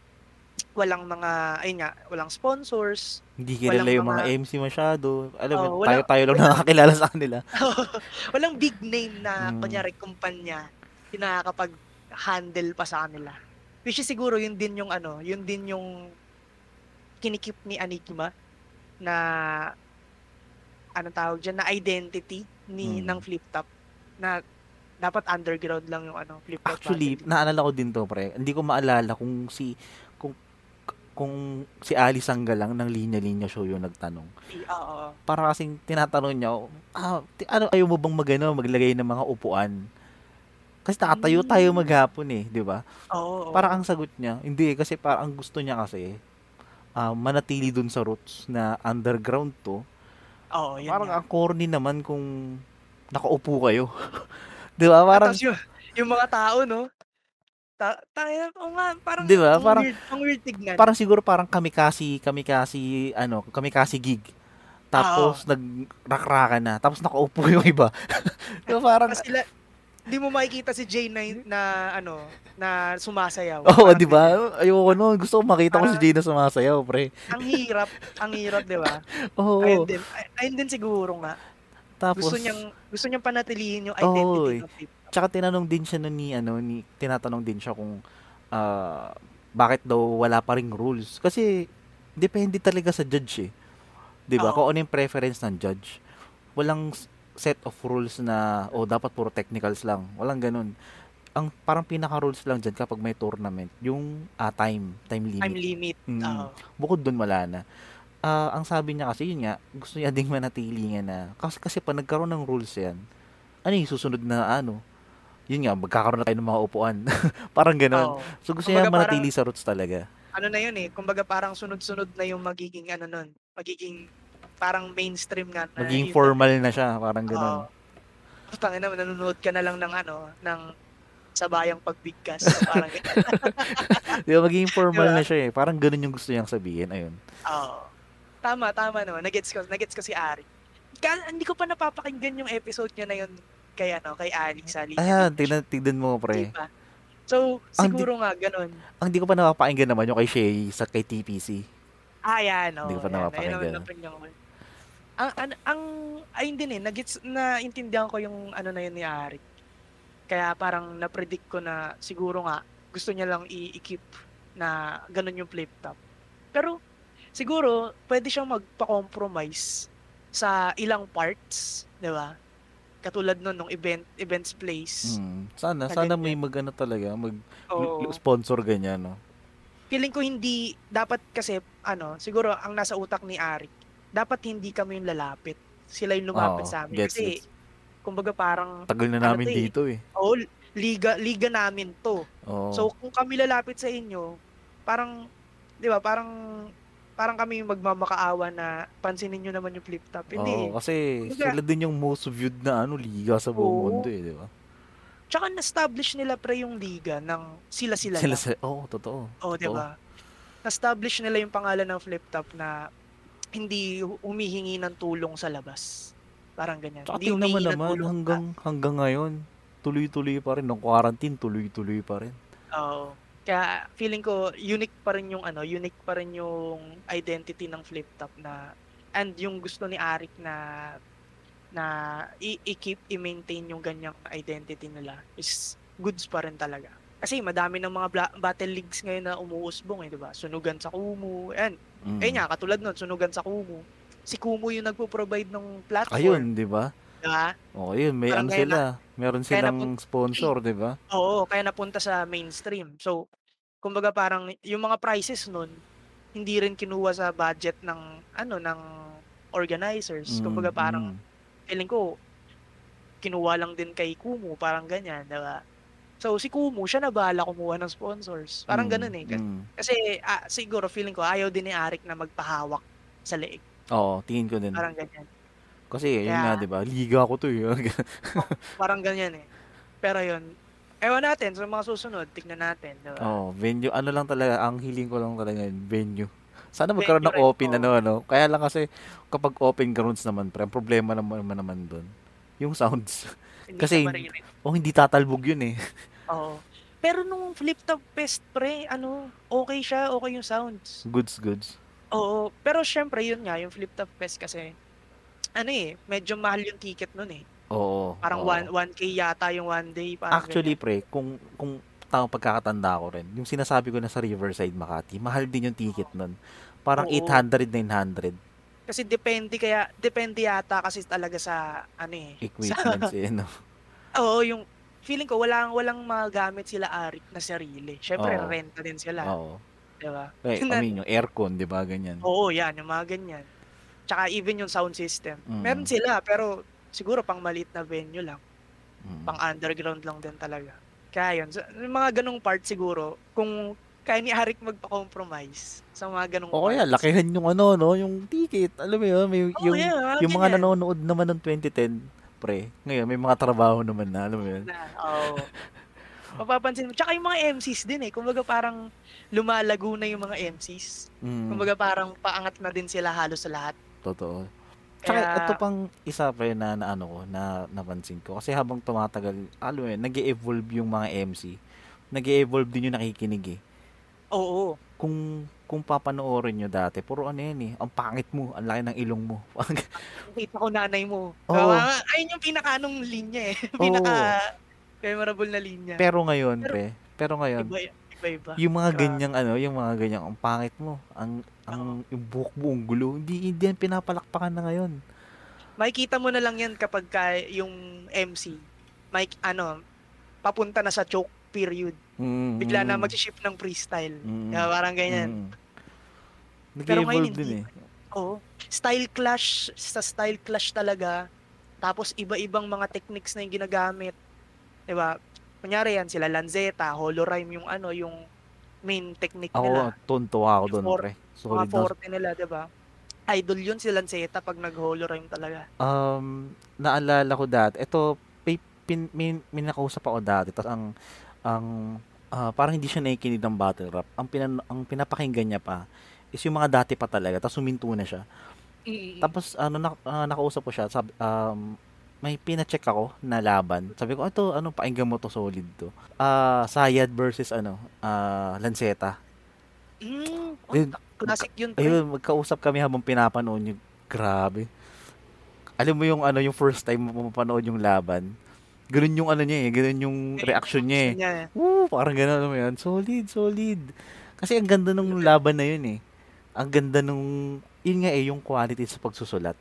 walang mga ayun nga, walang sponsors. Hindi kilala yung mga mga- MC masyado. Alam mo, wala- tayo-tayo lang nakakilala sa kanila. [laughs] walang big name na Mm. kunyari kumpanya yung nakakapag-handle pa sa kanila. Which is siguro yun din yung ano, yun din yung kinikip ni Anikima na anong tawag dyan, na identity ni Mm. ng flip top na dapat underground lang yung ano flip top Actually, battle. naalala ko din to, pre. Hindi ko maalala kung si kung kung si Ali Sangga lang ng linya-linya show yung nagtanong. Oo. Para kasing tinatanong niya, ah, ano ayaw mo bang magano, maglagay ng mga upuan? Kasi nakatayo Mm. tayo maghapon eh, di ba? Oo. Parang ang sagot niya, hindi kasi parang ang gusto niya kasi ah, manatili dun sa roots na underground to. Oo, yun parang nga. ang corny naman kung nakaupo kayo. [laughs] di ba? Parang tapos yung, yung mga tao, no? Ta tayo, o nga, parang, Di ba? ang Parang- weird, ang weird tignan. parang siguro parang kamikasi, kamikasi, ano, kamikasi gig. Tapos nagrakrakan na. Tapos nakaupo [laughs] yung iba. Ba parang, sila, hindi mo makikita si Jay na, na ano, na sumasayaw. oo, Parang di ba? Ayoko nun. Gusto ko makita ko si Parang- Jay na sumasayaw, pre. Ang hirap, ang hirap, di ba? [laughs] Oo. Ayun din, ay- ayun din siguro nga. Tapos, Gusto niyang, gusto niyang panatilihin yung identity eh. ng flip. tsaka tinanong din siya nun ni, ano, ni, tinatanong din siya kung, ah, bakit daw wala pa ring rules. Kasi, depende talaga sa judge eh. Di ba? Oo. Kung ano yung preference ng judge. Walang set of rules na, oh, dapat puro technicals lang. Walang ganun. Ang parang pinaka-rules lang dyan kapag may tournament, yung ah, time, time limit. Time limit. Mm. Oo. Bukod dun, wala na. ah, ang sabi niya kasi, yun nga, gusto niya ding manatili nga na, kasi, kasi pa nagkaroon ng rules yan, ano yung susunod na ano, yun nga, magkakaroon na tayo ng mga upuan. [laughs] parang gano'n. Oo. So gusto Kumbaga niya manatili sa roots talaga. ano na yun eh, kumbaga parang sunod-sunod na yung magiging ano nun, magiging parang mainstream nga na. Magiging yun formal na siya, parang na- gano'n. Oo. Putangin na, nanonood ka na lang ng ano, ng sabayang pagbigkas. [laughs] parang ganyan. [laughs] Di ba, magiging formal Diba? na siya eh. Parang gano'n yung gusto niyang sabihin. Ayun. Oo. Tama, tama naman. Nagets ko, nagets ko si Ari. Ka, hindi ko pa napapakinggan yung episode niya na yun kay ano, kay Alex sa Linya Ayan, Beach. tignan, tignan mo, pre. Diba? So, Ang siguro nga, ganun. Ang di ko pa napapakinggan naman yung kay Shay sa kay TPC. Ah, yan. Oh, Hindi ko pa yan. Napapakinggan. ko. Ang, ang, ang, ayun din eh, nagets, naintindihan ko yung ano na yun ni Ari. Kaya parang na-predict ko na siguro nga, gusto niya lang i-keep na ganun yung flip top. Pero, siguro, pwede siyang magpa-compromise sa ilang parts, di ba? Katulad nun, nung event, events place. Hmm. Sana, Na sana ganyan. may mag ano talaga, mag l- sponsor ganyan, no? feeling ko hindi dapat kasi ano siguro ang nasa utak ni Arik dapat hindi kami yung lalapit sila yung lumapit Oo, sa amin gets, kasi gets. kumbaga parang Tagal na Ano namin to eh. dito eh. oh liga liga namin to Oo. so kung kami lalapit sa inyo parang 'di ba parang parang kami yung magmamakaawa na pansinin niyo naman yung flip top hindi Oo, kasi Kumbaga- sila din yung most viewed na ano liga sa buong Oo. mundo eh, di ba? tsaka na-establish nila pre yung liga ng sila-sila Sila lang sa, oh, totoo. oh 'di ba na-establish nila yung pangalan ng flip top na hindi humihingi ng tulong sa labas parang ganyan Tsaka hindi ng naman, tulong hanggang, hanggang ngayon, tuloy-tuloy pa rin. Nung quarantine, tuloy-tuloy pa rin. Oo. Kaya feeling ko unique pa rin yung ano, unique pa rin yung identity ng flip top na and yung gusto ni Arik na na i- i-keep i-maintain yung ganyang identity nila is goods pa rin talaga. Kasi madami ng mga bla- battle leagues ngayon na umuusbong eh, 'di ba? Sunugan sa Kumu. And Mm. eh nga katulad nun, sunugan sa Kumu. Si Kumu yung nagpo-provide ng platform, Ayun, di ba? 'di ba? Oo, yun, may ano sila. Meron kaya silang napun- sponsor, di ba? Oo, kaya napunta sa mainstream. So, kumbaga parang yung mga prices nun, hindi rin kinuha sa budget ng ano ng organizers. Kumbaga Mm, parang mm. feeling ko kinuha lang din kay Kumu, parang ganyan, 'di ba? So si Kumu, siya na bahala kumuha ng sponsors. Parang Mm, ganun eh. Kasi, mm. kasi ah, siguro feeling ko ayaw din ni Arik na magpahawak sa leeg. Oo, tingin ko din. Parang ganyan. Kasi, yun Kaya- nga, di ba? Liga ko to eh. [laughs] Parang ganyan eh. Pero yun, ewan natin sa mga susunod, tignan natin, 'di ba? Oo, venue. Ano lang talaga, ang hiling ko lang talaga yun, venue. Sana magkaroon Venue ng rin, open, oo. ano, ano. Kaya lang kasi, kapag open grounds naman, pre, problema naman naman, naman doon, yung sounds. [laughs] Hindi kasi- oh, hindi tatalbog yun eh. [laughs] Oo. Pero nung flip top fest pre, ano, okay siya, okay yung sounds. Goods, goods. Oo, pero syempre yun nga, yung flip top fest kasi, ano eh, medyo mahal yung ticket nun eh. Oo. Parang oo. 1 1k yata yung one day. Parang Actually, ganyan. pre, kung, kung tamang pagkakatanda ko rin, yung sinasabi ko na sa Riverside, Makati, mahal din yung ticket nun. Parang Oo. 800, 900 Kasi depende kaya, depende yata kasi talaga sa, ano eh. equipments [laughs] eh, no? Oo, yung, feeling ko walang walang magamit sila Arik na sarili. Syempre, Oo. renta din sila. Oo. Di ba? Eh, [laughs] I mean, yung aircon, di ba, ganyan. Oo, yan, yung mga ganyan. Tsaka even yung sound system. Mm. Meron sila, pero siguro pang maliit na venue lang. Mm. pang underground lang din talaga. Kaya yun, sa- yung mga ganong part siguro, kung kaya ni Arik magpa-compromise sa mga ganong O kaya, lakihan yung ano, no, yung ticket. Alam mo yun, may, Oo, yung, yeah, yung mga nanonood naman ng 2010, pre, ngayon, may mga trabaho naman na, alam mo yun. Na, oo. Mapapansin mo. Tsaka yung mga MCs din eh. Kumbaga parang lumalago na yung mga MCs. Mm, Kumbaga parang paangat na din sila halos sa lahat. totoo. Tsaka Kaya, ito pang isa pre na, na ano ko, na napansin ko. Kasi habang tumatagal, alam mo yun, nag evolve yung mga MC. nag evolve din yung nakikinig eh. Oo. Kung kung papanoorin nyo dati, puro ano yan eh, ang pangit mo, ang laki ng ilong mo. [laughs] Nakita ko nanay mo. Oo. Ah, ayun yung pinaka anong linya eh. [laughs] pinaka memorable na linya. pero ngayon, Pero- pre, pero ngayon, Iba, iba-iba. yung mga Grabe. ganyang ano, yung mga ganyang, ang pangit mo, ang ang yung buhok mo, ang gulo, hindi, hindi yan pinapalakpakan na ngayon. makikita mo na lang yan kapag ka yung MC, may ano, papunta na sa choke period. Mm, Bigla na mag-shift ng freestyle. mm, Kaya parang ganyan. mm. Pero ngayon hindi. din eh. Oo. Style clash, sa style clash talaga. Tapos iba-ibang mga techniques na yung ginagamit. ba? Kunyari yan sila Lanzetta, Holorime yung ano, yung main technique Ako, nila. tuntua ako doon, pre. Mga Solid na. forte nila, 'di ba? Idol yun si Lanzetta pag nag-Holorime talaga. Um, naalala ko dati, ito, pin, may, may nakausap ako dati, tapos ang, ang, ah, parang hindi siya nakikinig ng battle rap. Ang, pinan, ang pinapakinggan niya pa, is yung mga dati pa talaga, tapos huminto na siya. Mm. Tapos, ano, na, ah, nakausap ko siya, sabi, um, may pina-check ako na laban. Sabi ko, ito, ano, painggan mo to, solid to. Ah, Sayad versus, ano, ah, Lanceta. Mm. Oh, classic yun, pre. Ayun, magkausap kami habang pinapanood yung, grabe. Alam mo yung, ano, yung first time mo mapanood yung laban, ganun yung, ano niya eh, ganun yung reaction niya eh. Niya. Woo, parang gano'n naman yan. Solid, solid. Kasi ang ganda nung laban na yun eh. Ang ganda nung, yun nga eh, yung quality sa pagsusulat.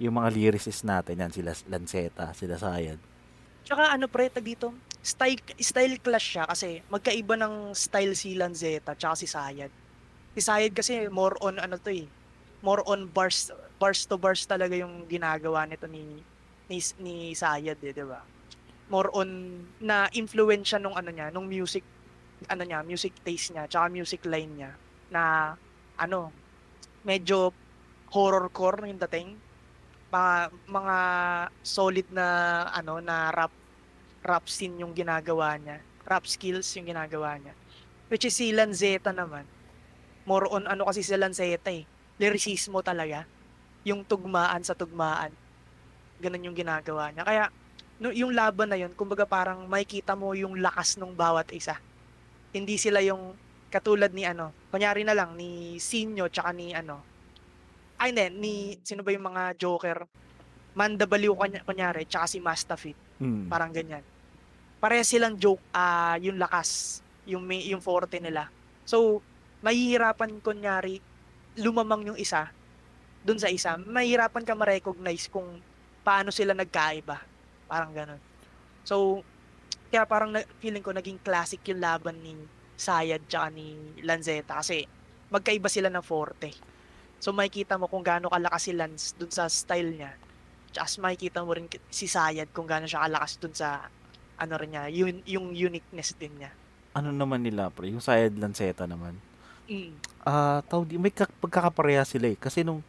Yung mga lyricists natin, yan, sila Lanceta, sila Sayad. Tsaka ano pre, tag dito, style, style clash siya kasi magkaiba ng style si Lanzetta tsaka si Sayad. Si Sayad kasi more on ano to eh, more on bars, bars to bars talaga yung ginagawa nito ni ni, ni Sayad eh, di ba? More on na influensya nung ano niya, nung music ano niya, music taste niya, tsaka music line niya na ano, medyo horrorcore yung dating mga mga solid na ano na rap rap scene yung ginagawa niya. Rap skills yung ginagawa niya. Which is si Lanzetta naman. More on ano kasi si Lanzetta eh. Lyricismo talaga. Yung tugmaan sa tugmaan. Ganun yung ginagawa niya. Kaya no, yung laban na yun, kumbaga parang makikita mo yung lakas ng bawat isa. Hindi sila yung katulad ni ano, kunyari na lang ni Sinyo tsaka ni ano, ay hindi, ni, sino ba yung mga Joker? Mandabaliw kanya, kunyari, tsaka si Mastafit. Mm. Parang ganyan. Pareha silang joke, ah yung lakas, yung, may, yung forte nila. So, mahihirapan kunyari, lumamang yung isa, dun sa isa, mahihirapan ka ma-recognize kung paano sila nagkaiba. Parang ganun. So, kaya parang na, feeling ko naging classic yung laban ni Sayad tsaka ni Lanzetta kasi magkaiba sila ng forte. So makikita mo kung gaano kalakas si Lance dun sa style niya. Tsaka makikita mo rin si Sayad kung gaano siya kalakas dun sa ano rin niya, yun, yung uniqueness din niya. Ano naman nila, pre? Yung Sayad Lanceta naman. Mm. Ah, tawag di, may kak- pagkakapareha sila eh. Kasi nung,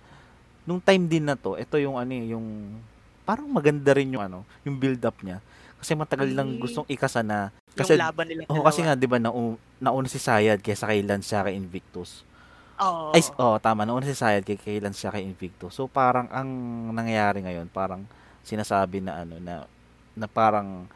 nung time din na to, ito yung ano eh, yung, parang maganda rin yung ano, yung build up niya. Kasi matagal lang Mm. gustong ikasa na, Yung kasi, laban nila. oh, kasi nga, di ba, nau, nauna si Sayad kaysa kay Lance siya kay Invictus. Oo. Ay, oh, tama. Nauna si Sayad kay kay Lance siya kay Invictus. So, parang ang nangyayari ngayon, parang sinasabi na ano, na, na parang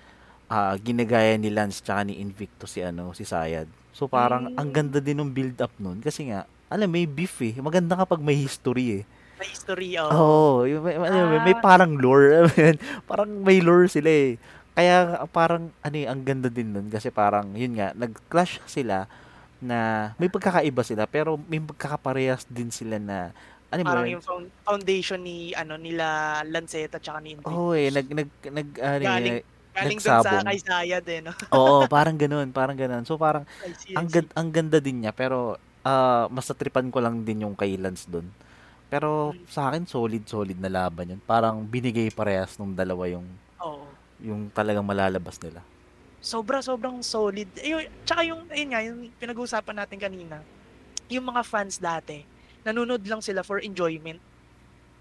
ah, ginagaya ni Lance tsaka ni Invictus si ano, si Sayad. So, parang ang Mm. ganda din ng build up nun. Kasi nga, alam, may beef eh. Maganda kapag may history eh. May history, oo. Oo, yung may, mo, may Ah. parang lore. [laughs] parang may lore sila eh. Kaya parang ano eh, ang ganda din nun kasi parang yun nga, nag-clash sila na may pagkakaiba sila pero may pagkakaparehas din sila na ano Parang yun? yung found- foundation ni ano nila Lanceta tsaka ni Invictus. Oo eh, nag, nag, nag, ano eh, Galing- Galing dun sa kay Sayad eh, no? [laughs] oo, parang ganun, parang ganun. So parang ang, ang ganda din niya pero ah mas natripan ko lang din yung kay Lance doon. Pero sa akin solid solid na laban yun. Parang binigay parehas nung dalawa yung Oo. yung talagang malalabas nila. Sobra, sobrang solid. Ayun, tsaka yung, ayun nga, yung pinag-uusapan natin kanina, yung mga fans dati, nanonood lang sila for enjoyment.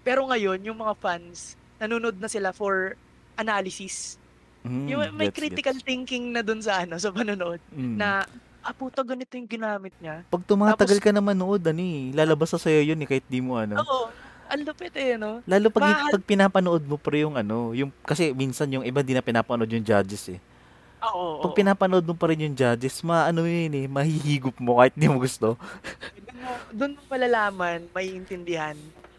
Pero ngayon, yung mga fans, nanonood na sila for analysis. Mm, yung may gets, critical gets. thinking na dun sa ano, sa panonood. Mm. Na, ah puta, ganito yung ginamit niya. pag tumatagal tapos- ka na manood, ano eh, lalabas sa sayo yun eh, kahit di mo ano. Oo, ang lupit eh, no? Lalo pag, Mahal. pag pinapanood mo pre yung ano, yung, kasi minsan yung iba di na pinapanood yung judges eh. Oo, Pag oo. pinapanood mo pa rin yung judges, maano yun eh, mahihigop mo kahit di mo gusto. Doon mo, doon mo malalaman, maiintindihan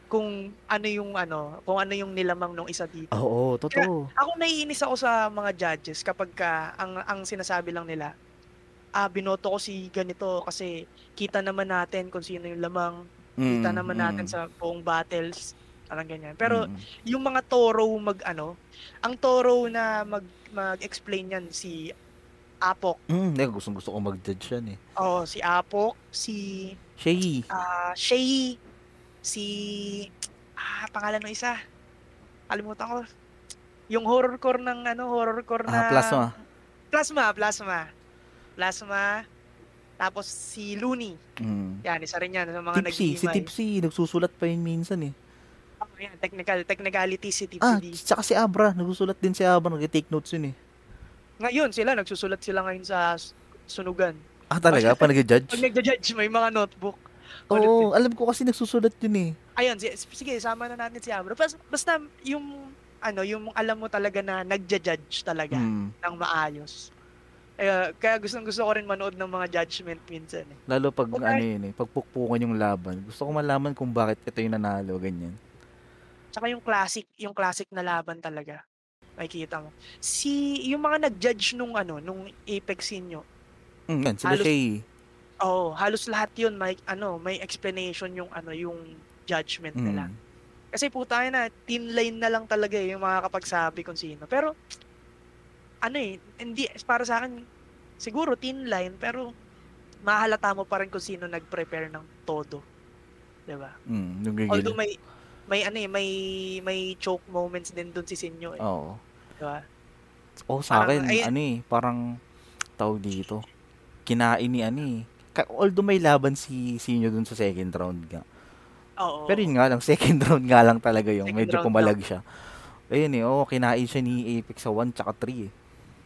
kung ano yung ano, kung ano yung nilamang nung isa dito. Oo, totoo. Ako naiinis ako sa mga judges kapag ka, ang ang sinasabi lang nila, ah binoto ko si ganito kasi kita naman natin kung sino yung lamang, kita Mm, naman mm, natin sa buong battles, parang ganyan. Pero mm. yung mga toro mag ano, ang toro na mag mag-explain yan si Apok. Mm, eh, gustong gusto ko mag-judge yan eh. Oh, si Apok, si Shay. ah Shay, si ah pangalan ng isa. Kalimutan ko. Yung horrorcore ng ano, horrorcore Ah, na Plasma. Plasma, Plasma. Plasma. Tapos si Looney. Mm. Yan, isa rin yan sa mga Tipsy, si nag-iimay. Tipsy, nagsusulat pa yun minsan eh. Oh, yan, technical, technicality si Tipsy Ah, D. tsaka si Abra, nagsusulat din si Abra, nag-take notes yun eh. Ngayon sila, nagsusulat sila ngayon sa sunugan. Ah, talaga? Pa Pag nag-judge? nagja-judge, may mga notebook. Oo, alam ko kasi nagsusulat yun eh. Ayun, si- sige, sama na natin si Abra. Basta, basta yung, ano, yung alam mo talaga na nagja-judge talaga Mm. ng maayos. Kaya, kaya gustong gusto ko rin manood ng mga judgment minsan eh. Lalo pag Okay. ano yun eh, pagpukpukan yung laban. Gusto ko malaman kung bakit ito yung nanalo, ganyan. Tsaka yung classic, yung classic na laban talaga. Makikita mo. Si, yung mga nag-judge nung ano, nung Apex inyo, Mm, yan, sila Halos- Shay. oh, halos lahat yun may, ano, may explanation yung, ano, yung judgment nila. Mm. Kasi puta na, thin line na lang talaga eh, yung makakapagsabi kung sino. Pero, ano eh, hindi, para sa akin, siguro thin line, pero mahalata mo pa rin kung sino nag-prepare ng todo. 'Di ba? Mm, yung gigil. Although may, may ano eh, may, may choke moments din dun si Sinyo eh. Oo. 'di ba? Oh, sa Parang, akin, ay- ano eh, parang tawag dito. Kinain ni ano eh. Although may laban si Sinyo dun sa second round nga. Oo. Pero yun nga lang, second [laughs] round nga lang talaga yung Second medyo pumalag siya. Ayun eh, oh, kinain siya ni Apex sa 1 tsaka 3 eh.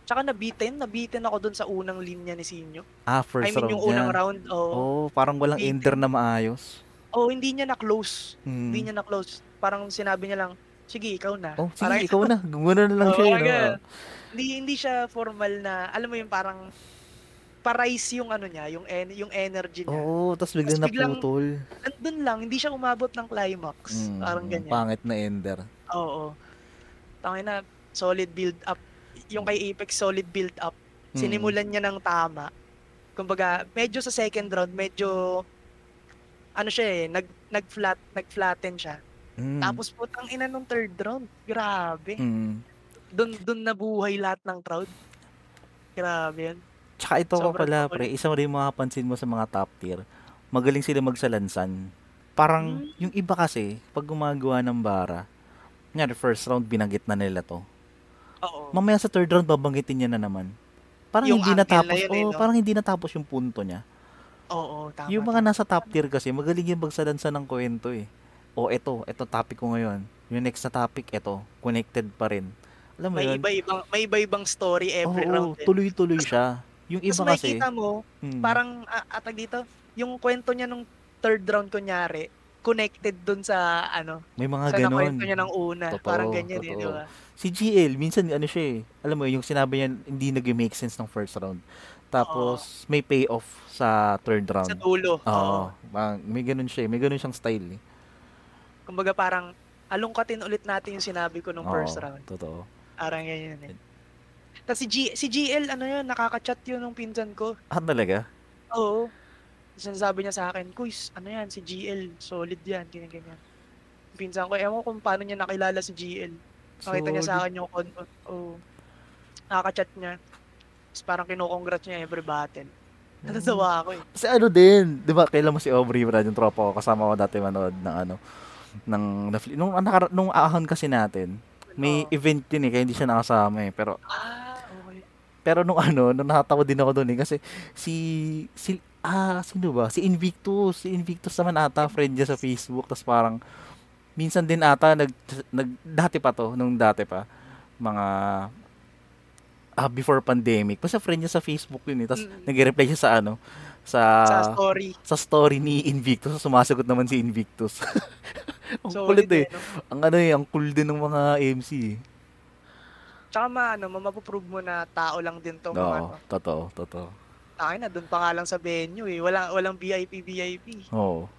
Tsaka nabitin, nabitin ako dun sa unang linya ni Sinyo. Ah, first I mean, round yung unang niya. round, oo. Oh, parang walang Bitin. ender na maayos. Oh, hindi niya na-close. Hmm. Hindi niya na-close. Parang sinabi niya lang, sige, ikaw na. Oh, sige, Parang- ikaw na. [laughs] Gumano na lang Oo, siya. parang no? hindi hindi siya formal na, alam mo yung parang parais yung ano niya, yung en- yung energy niya. Oo, tapos biglang Tas biglang- naputol. Nandun lang, hindi siya umabot ng climax. Mm, Parang ganyan. Pangit na ender. Oo. Tangin na solid build up. Yung kay Apex solid build up. Mm. Sinimulan niya ng tama. Kumbaga, medyo sa second round, medyo ano siya eh, nag nag-flat, nag-flatten siya. Mm. Tapos putang ina nung third round. Grabe. Mm. Doon doon nabuhay lahat ng crowd. Grabe yan. Tsaka ito ko Sobrang pala, kapal. pre, isa rin makapansin mo sa mga top tier. Magaling sila magsalansan. Parang, Mm. yung iba kasi, pag gumagawa ng bara, nga, first round, binanggit na nila to. Oo. Mamaya sa third round, babanggitin niya na naman. Parang Yung hindi angle na natapos, yun eh, no? parang hindi natapos yung punto niya. Oo, tama. yung mga tama. nasa top tier kasi, magaling yung magsalansan ng kwento eh. O eto, eto topic ko ngayon. Yung next na topic, eto, connected pa rin. Alam mo may yun? iba-ibang may iba-ibang story every Oo, round. eh. tuloy-tuloy siya. Yung iba kasi, makikita mo, hmm, parang atag dito, yung kwento niya nung third round kunyari, connected dun sa ano, may mga sa ganon. nakwento niya ng una. Totoo, parang ganyan eh, totoo. di ba? Si GL, minsan ano siya eh. Alam mo, yung sinabi niya, hindi nag-make sense ng first round. Tapos, may payoff sa third round. Sa dulo. Oo. Oo. Parang may ganun siya eh. May ganun siyang style eh. Kumbaga parang, alungkatin ulit natin yung sinabi ko nung first Oo, round. Totoo. Parang ganyan eh. Tapos si, G, si GL, ano yun, nakaka-chat yun nung pinsan ko. Ah, talaga? Oo. Sinasabi niya sa akin, Kuys, ano yan, si GL, solid yan, ganyan, ganyan. Pinsan ko, ewan ko kung paano niya nakilala si GL. Nakita niya sa akin yung con, oh, nakaka-chat niya. Tapos parang kinocongrats niya every battle. Natatawa ako eh. Kasi ano din, di ba, kailan mo si Aubrey Brad, yung tropa ko, kasama ko dati manood ng ano, ng, nung, nakara- nung ahon kasi natin, may Oo. event din eh, kaya hindi siya nakasama eh. Pero, Ah, okay. pero nung ano, nung nakatawa din ako doon eh, kasi si, si, ah, sino ba? Si Invictus, si Invictus naman ata, friend niya sa Facebook, tapos parang, minsan din ata, nag, nag, dati pa to, nung dati pa, mga, ah, before pandemic, basta friend niya sa Facebook yun eh, tapos Mm. nag-reply siya sa ano, sa, Sa story. sa story ni Invictus, sumasagot naman si Invictus. [laughs] ang Solid kulit eh. no? Ang ano eh, ang cool din ng mga MC eh. Tsaka ma, ano, mapaprove mo na tao lang din mga Oo, ano. totoo, totoo. Tayo na, doon pa nga lang sa venue eh. Walang, walang VIP, VIP. Oo.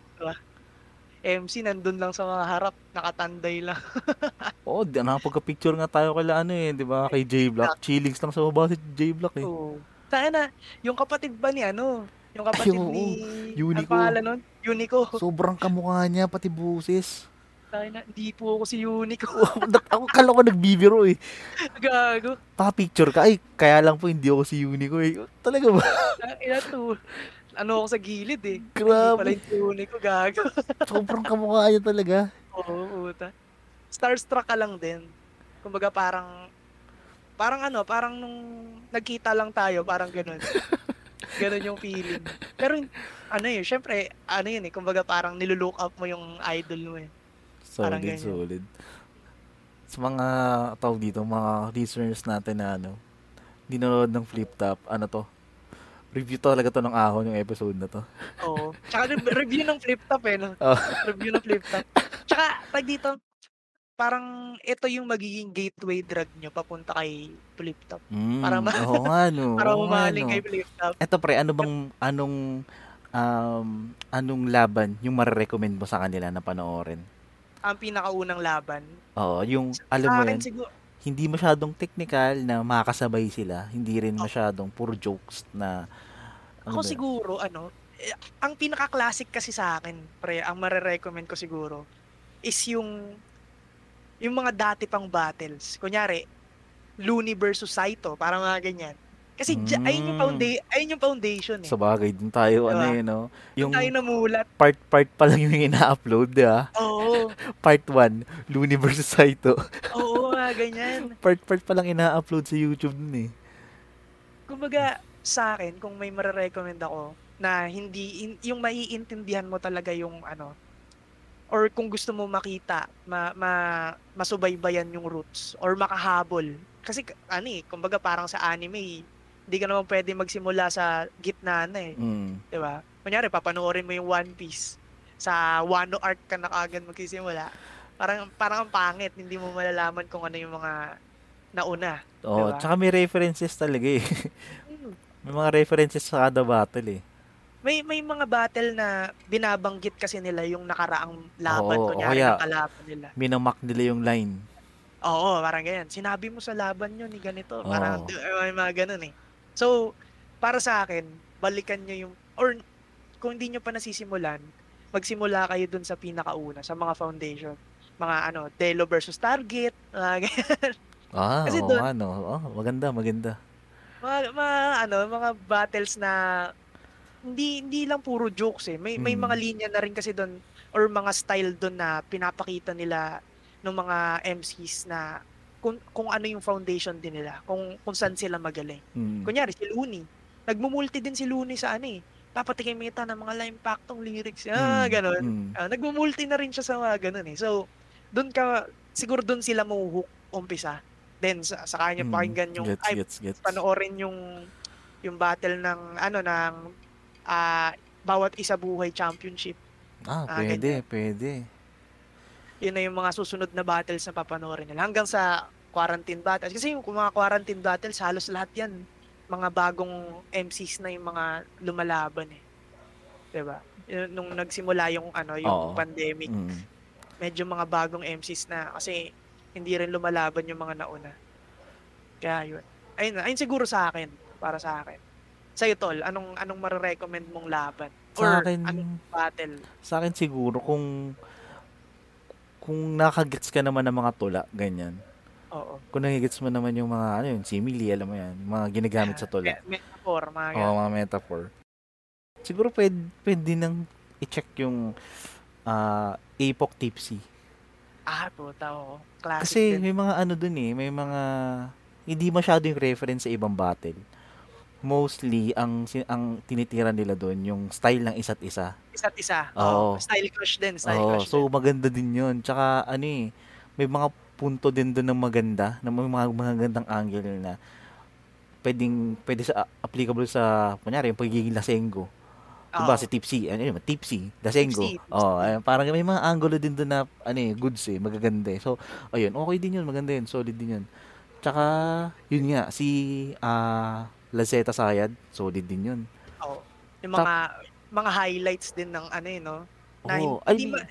MC nandun lang sa mga harap, nakatanday lang. [laughs] Oo, di nakapagka-picture nga tayo kala ano eh, di ba? Kay J Block. Chillings lang sa baba si J Block eh. Oo. Tayo na, yung kapatid ba ni ano? Yung kapatid oo. ni... Unico. Ang pangalan nun? Unico. Sobrang kamukha niya, pati buses. Tayo na, hindi po ako si Unico. ako kala ko nagbibiro eh. Gago. Pa-picture ka, ay, kaya lang po hindi ako si Unico eh. Talaga ba? Ina to. ano ako sa gilid eh. Hindi pala Grabe. yung tune ko, gago. [laughs] Sobrang kamukha niya talaga. Oo, puta. Starstruck ka lang din. Kumbaga parang, parang ano, parang nung nagkita lang tayo, parang ganun. [laughs] ganun yung feeling. Pero, ano yun, syempre, ano yun eh, kumbaga parang nilulook up mo yung idol mo eh. Parang Solid, ganyan. solid. Sa mga tawag dito, mga listeners natin na ano, hindi nanonood ng flip top, ano to, review talaga to ng ahon yung episode na to. Oo. Tsaka re- review ng flip top eh, no? [laughs] Oh. Review ng flip top. Tsaka, pag dito, parang ito yung magiging gateway drug nyo papunta kay flip top. Mm, Para ma- oo nga no. [laughs] Para umaling no. kay flip top. Eto pre, ano bang, anong, um, anong laban yung marirecommend mo sa kanila na panoorin? Ang pinakaunang laban. Oo, yung, alam mo yan, siguro, hindi masyadong technical na makakasabay sila. Hindi rin masyadong puro jokes na, ano Ako ba yun? siguro, ano, eh, ang pinaka-classic kasi sa akin, pre, ang mare-recommend ko siguro, is yung, yung mga dati pang battles. Kunyari, Looney versus Saito, parang mga ganyan. Kasi dya- ayun, yung Mm. founda- ayun yung foundation eh. Sa bagay, dun tayo, ano Diba? yun, no? Yung tayo namulat. part-part pa lang yung ina-upload, di ba? Oo, [laughs] Part 1, Looney versus Saito. oo nga, ganyan. [laughs] Part-part pa lang ina-upload sa YouTube dun eh. Kumbaga, sa akin, kung may mare-recommend ako, na hindi, in- yung maiintindihan mo talaga yung ano, or kung gusto mo makita, ma, ma, masubaybayan yung roots, or makahabol. Kasi, ano eh, kumbaga parang sa anime, hindi ka naman pwede magsimula sa gitna na eh. Mm. Di ba? Kunyari, papanoorin mo yung One Piece. Sa Wano arc ka na kagad magsisimula. Parang, parang ang pangit. Hindi mo malalaman kung ano yung mga nauna. Oo, Diba? tsaka may references talaga eh. Hmm. [laughs] may mga references sa kada battle eh. May may mga battle na binabanggit kasi nila yung nakaraang laban. Oo, o kunyari, kaya- kalaban nila. Minamak nila yung line. Oo, parang ganyan. Sinabi mo sa laban nyo ni ganito. Parang Oo. may mga ganun eh. So, para sa akin, balikan nyo yung, or kung hindi nyo pa nasisimulan, magsimula kayo dun sa pinakauna, sa mga foundation. Mga ano, Delo versus Target, mga [laughs] ganyan. Ah, Kasi oo dun- nga, no. Oh, maganda, maganda. mga, mga ano, mga battles na hindi hindi lang puro jokes eh. May may Mm. mga linya na rin kasi doon or mga style doon na pinapakita nila ng mga MCs na kung kung ano yung foundation din nila, kung kung saan sila magaling. Mm. Kunyari si Looney, nagmumulti din si Looney sa ano eh. Papatikimita ng mga line impactong lyrics. Ah, Mm, ganun. mm. Ah, nagmumulti na rin siya sa mga ganun eh. So, doon ka siguro doon sila mahuhook umpisa. Then sa, sa kanya Mm. pakinggan yung Gets, ay gets, gets. panoorin yung yung battle ng ano ng ah, bawat isa buhay championship. Ah, Ah, pwede, pwede. Yun na yung mga susunod na battles na papanoorin nila hanggang sa quarantine battles. Kasi yung mga quarantine battles halos lahat 'yan mga bagong MCs na yung mga lumalaban eh. 'Di ba? Yun, Nung nagsimula yung ano, yung Oo. pandemic, Mm. medyo mga bagong MCs na kasi hindi rin lumalaban yung mga nauna. Kaya yun. Ayun, na. ayun siguro sa akin, para sa akin. Sa'yo, Tol, anong, anong marirecommend mong laban? Sa Or akin, anong battle? sa akin siguro kung kung nakagets ka naman ng mga tula, ganyan. Oo. Kung nagigets mo naman yung mga, ano yun, simile, alam mo yan, yung mga ginagamit sa tula. Me- metaphor, mga Oo, ganun. mga metaphor. Siguro pwede, pwede nang i-check yung ah, Apoc Tipsy. Ah, puta, oo. Classic Kasi din. may mga ano dun eh, may mga hindi masyado yung reference sa ibang battle. Mostly ang ang tinitira nila doon yung style ng isa't isa. Isa't isa. Oo. Oo. Style crush din, style Oo, crush so din. maganda din 'yun. Tsaka ano eh, may mga punto din doon ng maganda, na may mga magandang angle na pwedeng pwede sa applicable sa kunyari yung pagiging lasenggo. Diba Oo. si Tipsy, ano yun, Tipsy, Lasenggo. Tipsy, tipsy. Oh, ayun, parang may mga angulo din doon na ano eh, goods eh, magaganda eh. So, ayun, okay din 'yun, maganda 'yun, solid din 'yun. Tsaka yun nga si ah Lazeta Sayad, solid din 'yun. Oo. Yung mga mga highlights din ng ano eh, no? Na Oo, hindi ay, ma-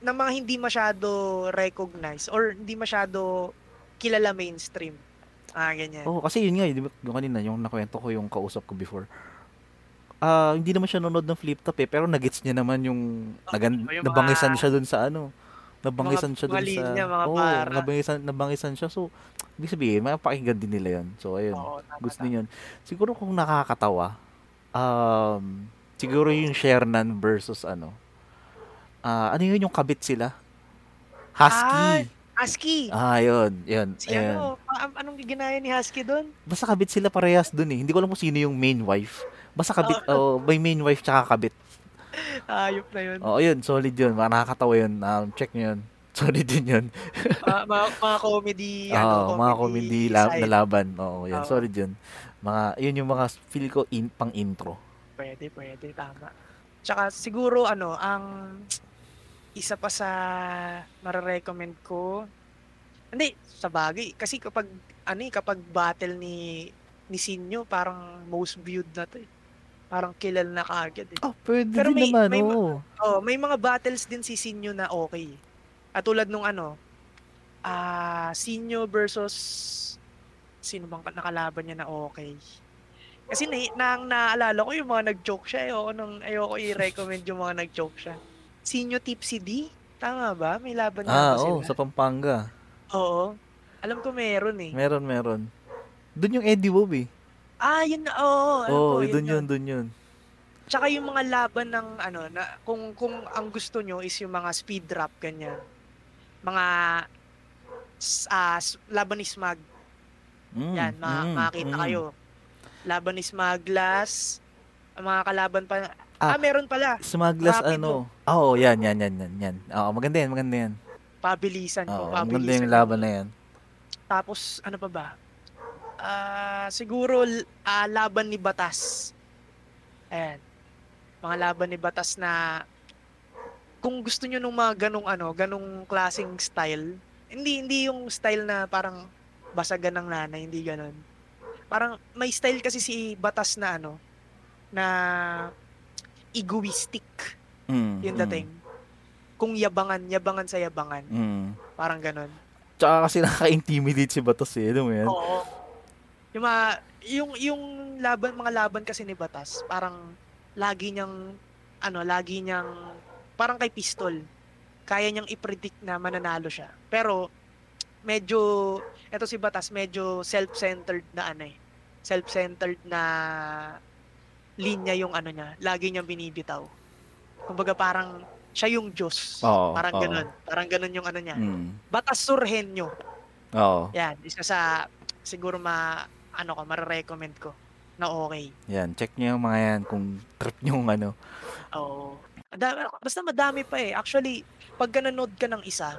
na mga hindi masyado recognized or hindi masyado kilala mainstream. Ah, ganyan. Oh, kasi yun nga, eh, di ba, yung kanina, yung nakwento ko yung kausap ko before. Ah, hindi naman siya nanonood ng flip top eh, pero nagets niya naman yung, nagan, yung mga- nabangisan siya dun sa ano. Nabangisan Mga- siya mga dun sa linya, mga Oo, para. nabangisan, nabangisan siya. So, ibig sabihin, mapakinggan din nila 'yon. So, ayun. Tama, gusto niyo. Siguro kung nakakatawa, um, siguro yung Shernan versus ano. Ah, ano yun yung kabit sila? Husky. Husky. Ah, yun, yun. Si ayun. ano, pa- anong ginaya ni Husky doon? Basta kabit sila parehas dun eh. Hindi ko alam kung sino yung main wife. Basta kabit, oh, may main wife tsaka kabit. [laughs] Ayop na yun. Oo, yun, solid yun. Nakakatawa yun. Um, check nyo yun. [laughs] Solid din yun. Ah, mga, mga comedy, [laughs] Oo, ano, mga comedy la- na laban. Oo, yan. Oo. Solid yun. Mga, yun yung mga feel ko in, pang intro. Pwede, pwede, tama. Tsaka siguro ano, ang isa pa sa mare-recommend ko, hindi, sa bagay. Kasi kapag, ano eh, kapag battle ni ni Sinyo, parang most viewed na to eh. Parang kilal na kagad eh. Oh, pwede Pero din may- naman, may ma- oo. Oh, may mga battles din si Sinyo na okay. At tulad nung ano, ah Sinyo versus sino bang nakalaban niya na okay. Kasi na, nang naalala ko yung mga nag-joke siya. Ayoko, nung, ayoko i-recommend yung mga nag-joke siya. Sinyo Tipsy D? Tama ba? May laban Ah, na oo, sila? sa Pampanga. Oo. Alam ko meron eh. Meron, meron. Doon yung Eddie Bob eh. Ah, yun na. Oo, ko, oh, doon yun, doon yun. Tsaka yung mga laban ng ano na kung kung ang gusto nyo is yung mga speed rap ganyan. Mga s- laban ni Smag. Mm, Yan, ma- mm, makakita mm. kayo. Laban ni Smaglas. Ang mga kalaban pa. Ah, Ah, meron pala. Smugglers Rapido. ano. Ah, Oo, yan, yan, yan, yan, yan. Oo, maganda yan, maganda yan. Pabilisan ko. Maganda pabilisan yung ko. laban na yan. Tapos ano pa ba? Ah, siguro ah, laban ni Batas. Ayan. Mga laban ni Batas na kung gusto niyo nung mga ganong ano, ganong klaseng style, hindi hindi yung style na parang basagan ng nanay, hindi ganon. Parang may style kasi si Batas na ano, na egoistic Mm, yung mm, dating. Kung yabangan, yabangan sa yabangan. Mm. Parang ganon. Tsaka kasi nakaka-intimidate si Batos eh. Mo yan? Oo. Yung mga, yung, yung laban, mga laban kasi ni Batas, parang lagi niyang, ano, lagi niyang, parang kay Pistol, kaya niyang i-predict na mananalo siya. Pero, medyo, eto si Batas, medyo self-centered na ano eh. Self-centered na linya yung ano niya. Lagi niyang binibitaw. Kumbaga parang, siya yung Diyos. Oo, parang oo. ganun. Parang ganun yung ano niya. Mm. Batas Surhenyo. Oo. Yan, isa sa siguro ma ano ko, mare-recommend ko na okay. Yan, check nyo yung mga yan kung trip nyo yung ano. Oo. Dami, basta madami pa eh. Actually, pag nanonood ka ng isa,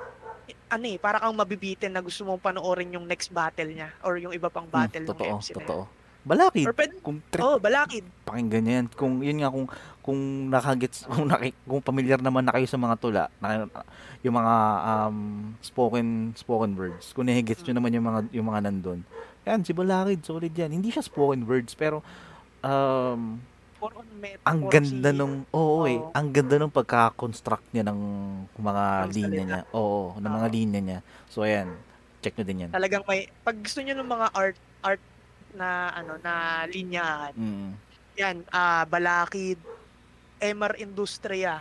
ano eh, para kang mabibitin na gusto mong panoorin yung next battle niya or yung iba pang battle Hmm, ng totoo, MC na totoo. Balakid. yan. Or pwede, Kung trip, oh, balakid. pakinggan nyo yan. Kung, yun nga, kung, kung nakagets, [laughs] kung, naki, kung familiar naman na kayo sa mga tula, na, yung mga um, spoken spoken words, kung nahigets nyo naman yung mga, yung mga nandun, yan, si Balakid, solid yan. Hindi siya spoken words, pero, um, For on ang ganda si- nung, oo eh, Oo. ang ganda nung pagka-construct niya ng mga linya salita. niya. Oo, ng mga linya niya. So, ayan, check nyo din yan. Talagang may, pag gusto nyo ng mga art, art na, ano, na linyahan, Mm. yan, ah, balakid, MR Industria.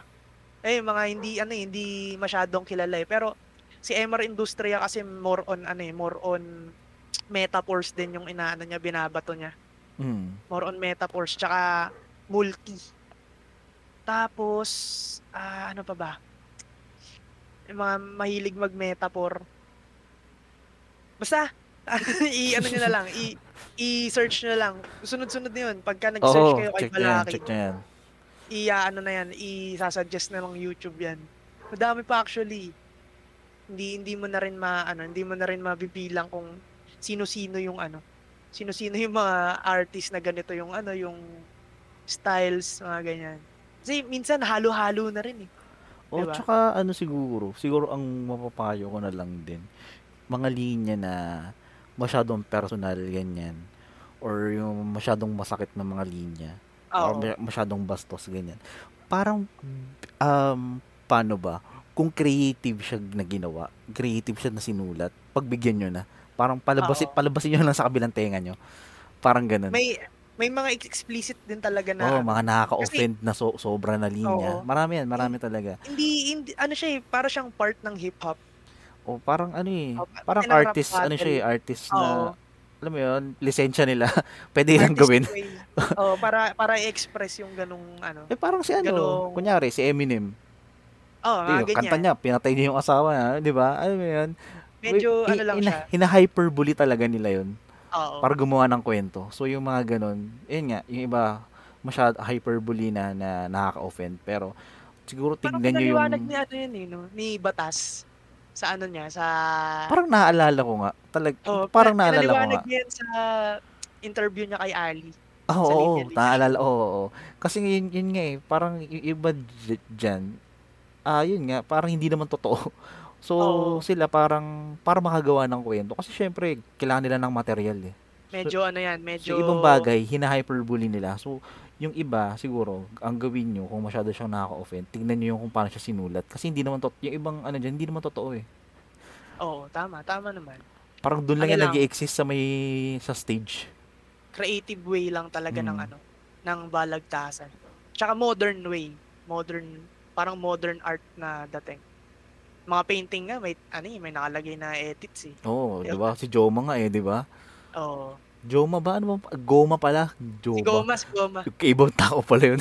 Eh, mga hindi, ano eh, hindi masyadong kilala eh. Pero, si MR Industria kasi more on, ano eh, more on metaphors din yung inaano niya, binabato niya. Mm. More on metaphors, tsaka multi. Tapos, ah, ano pa ba? Yung mga mahilig mag-metaphor. Basta, [laughs] i ano nyo na lang, i i-search nyo na lang. Sunod-sunod na yun. Pagka nag-search Oo, kayo kay Balakid, check nyo yan. i ano na yan, i-suggest na lang YouTube yan. Madami pa actually. Hindi hindi mo na rin ma ano, hindi mo na rin mabibilang kung sino-sino yung ano. Sino-sino yung mga artist na ganito yung ano, yung styles, mga ganyan. Kasi minsan halo-halo na rin eh. O, Diba? tsaka ano siguro, siguro ang mapapayo ko na lang din, mga linya na masyadong personal, ganyan. Or yung masyadong masakit na mga linya. Or Oo. ma- masyadong bastos, ganyan. Parang, um, paano ba? Kung creative siya na ginawa, creative siya na sinulat, pagbigyan nyo na. Parang palabasin, Oo. palabasin nyo lang sa kabilang tenga nyo. Parang ganun. May may mga explicit din talaga na ano, mga nakaka-offend na so, sobra na linya. Oo. Marami yan, marami talaga. hindi, hindi ano siya eh, para siyang part ng hip hop. O parang ano eh, Oh, parang artist, ano siya eh, artist Oo. na alam mo yun, lisensya nila. [laughs] Pwede lang gawin. Oh, para para i-express yung ganung ano. Eh parang si ano, Ganong- kunyari si Eminem. Oh, Di, ganyan. kanta niya, pinatay niya yung asawa niya, di ba? Alam mo yun? Medyo Wi- ano lang ina- siya. Hina-hyperbole talaga nila yun Oo. para gumawa ng kwento. So yung mga ganun, yun nga, yung iba masyad hyperbole na, na nakaka-offend. Pero siguro Parang tignan nyo yung... pinaliwanag ni ano yun eh, no? Ni Batas. Sa ano niya, sa... Parang naaalala ko nga. Talag, oh, parang naalala ko pinaliwanag nga. niya yan sa interview niya kay Ali. Oo, sa oo, Linya List. naalala, oo, oo. Kasi yun, yun nga eh, parang yung iba dyan, ah, yun nga, parang hindi naman totoo. [laughs] So, Oo. sila parang, para makagawa ng kwento. Kasi syempre, kailangan nila ng material eh. Medyo ano yan, medyo... So, ibang bagay, hina-hyperbole nila. So, yung iba, siguro, ang gawin nyo, kung masyado siyang nakaka-offend, tignan nyo yung kung paano siya sinulat. Kasi hindi naman, tot yung ibang, ano dyan, hindi naman totoo eh. Oo, tama, tama naman. Parang doon lang Ano yan lang. nag exist sa may, sa stage. Creative way lang talaga ng Mm. ano, ng balagtasan. Tsaka modern way. Modern, parang modern art na dating. Mga painting nga, may, ano eh, may nakalagay na edits eh. Oo, oh, Di ba? Si Joma nga eh, di ba? Oo. Joma ba? Ano ba? Goma pala. Si Joma. Goma, si Goma. Ibang tao pala yun.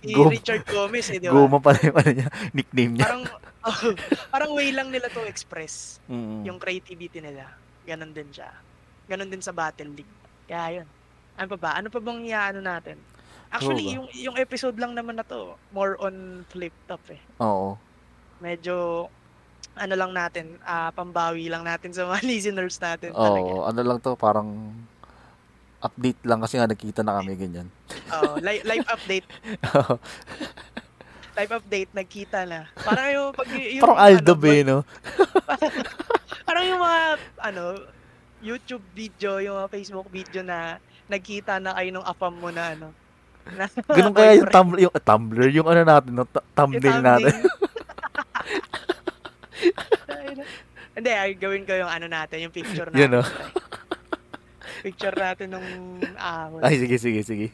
Si Goma. Richard Gomez eh, di ba? Goma pala yung ano niya, nickname niya. Parang, [laughs] oh, parang way lang nila to express Mm. yung creativity nila. Ganon din siya. Ganon din sa Battle League. Kaya yun. Ano pa ba? Ano pa bang iaano natin? Actually, Ano yung yung episode lang naman na to, more on flip top eh. Oo. Medyo ano lang natin, ah pambawi lang natin sa mga [laughs] listeners natin talaga. Oo, ano lang to, parang update lang kasi nga nagkita na kami ganyan. Oo, [laughs] li- live update, live update nagkita na. Parang yung pag yung parang Aldo ano, ba no? [laughs] Parang yung mga ano YouTube video, yung mga Facebook video na nagkita na kayo nung afam mo na ano. Na, Ganun kaya yung. Tumblr, yung ah, Tumblr, yung ano natin, no, th- Yung thumbnail natin. Hindi, ay gawin ko yung ano natin, yung picture natin. Yun, oh. [laughs] Picture natin nung ahon. Ay, sige, sige, sige.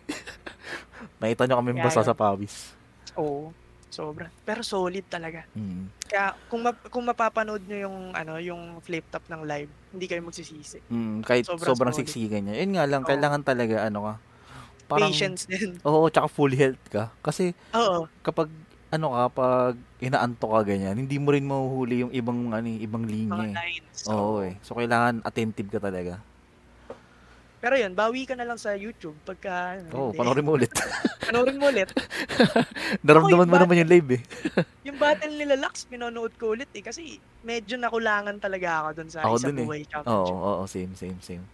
Nakita nyo kami yun. sa pawis. Oo. Sobra. Pero solid talaga. Mm. Kaya kung map- kung mapapanood nyo yung ano, yung flip top ng live, hindi kayo magsisisi. Mm, kahit Sobrang sobrang, solid. siksikan niya. Yun nga lang, Oo. kailangan talaga, ano ka, parang, Patience din. oo, tsaka full health ka. Kasi, Oo. kapag, ano ka, pag inaanto ka ganyan, hindi mo rin mahuhuli yung ibang, ano, eh, ibang Mga linya eh. lines. Oo eh. So, kailangan attentive ka talaga. Pero yun, bawi ka na lang sa YouTube pagka ano, Oo, hindi. panoorin mo ulit. [laughs] Panoorin mo ulit. [laughs] Naramdaman mo naman yung live eh. [laughs] Yung battle nila Lux, pinanood ko ulit eh. Kasi medyo nakulangan talaga ako dun sa Ako isa dun eh. buhay Oo, championship. oo, same, same, same.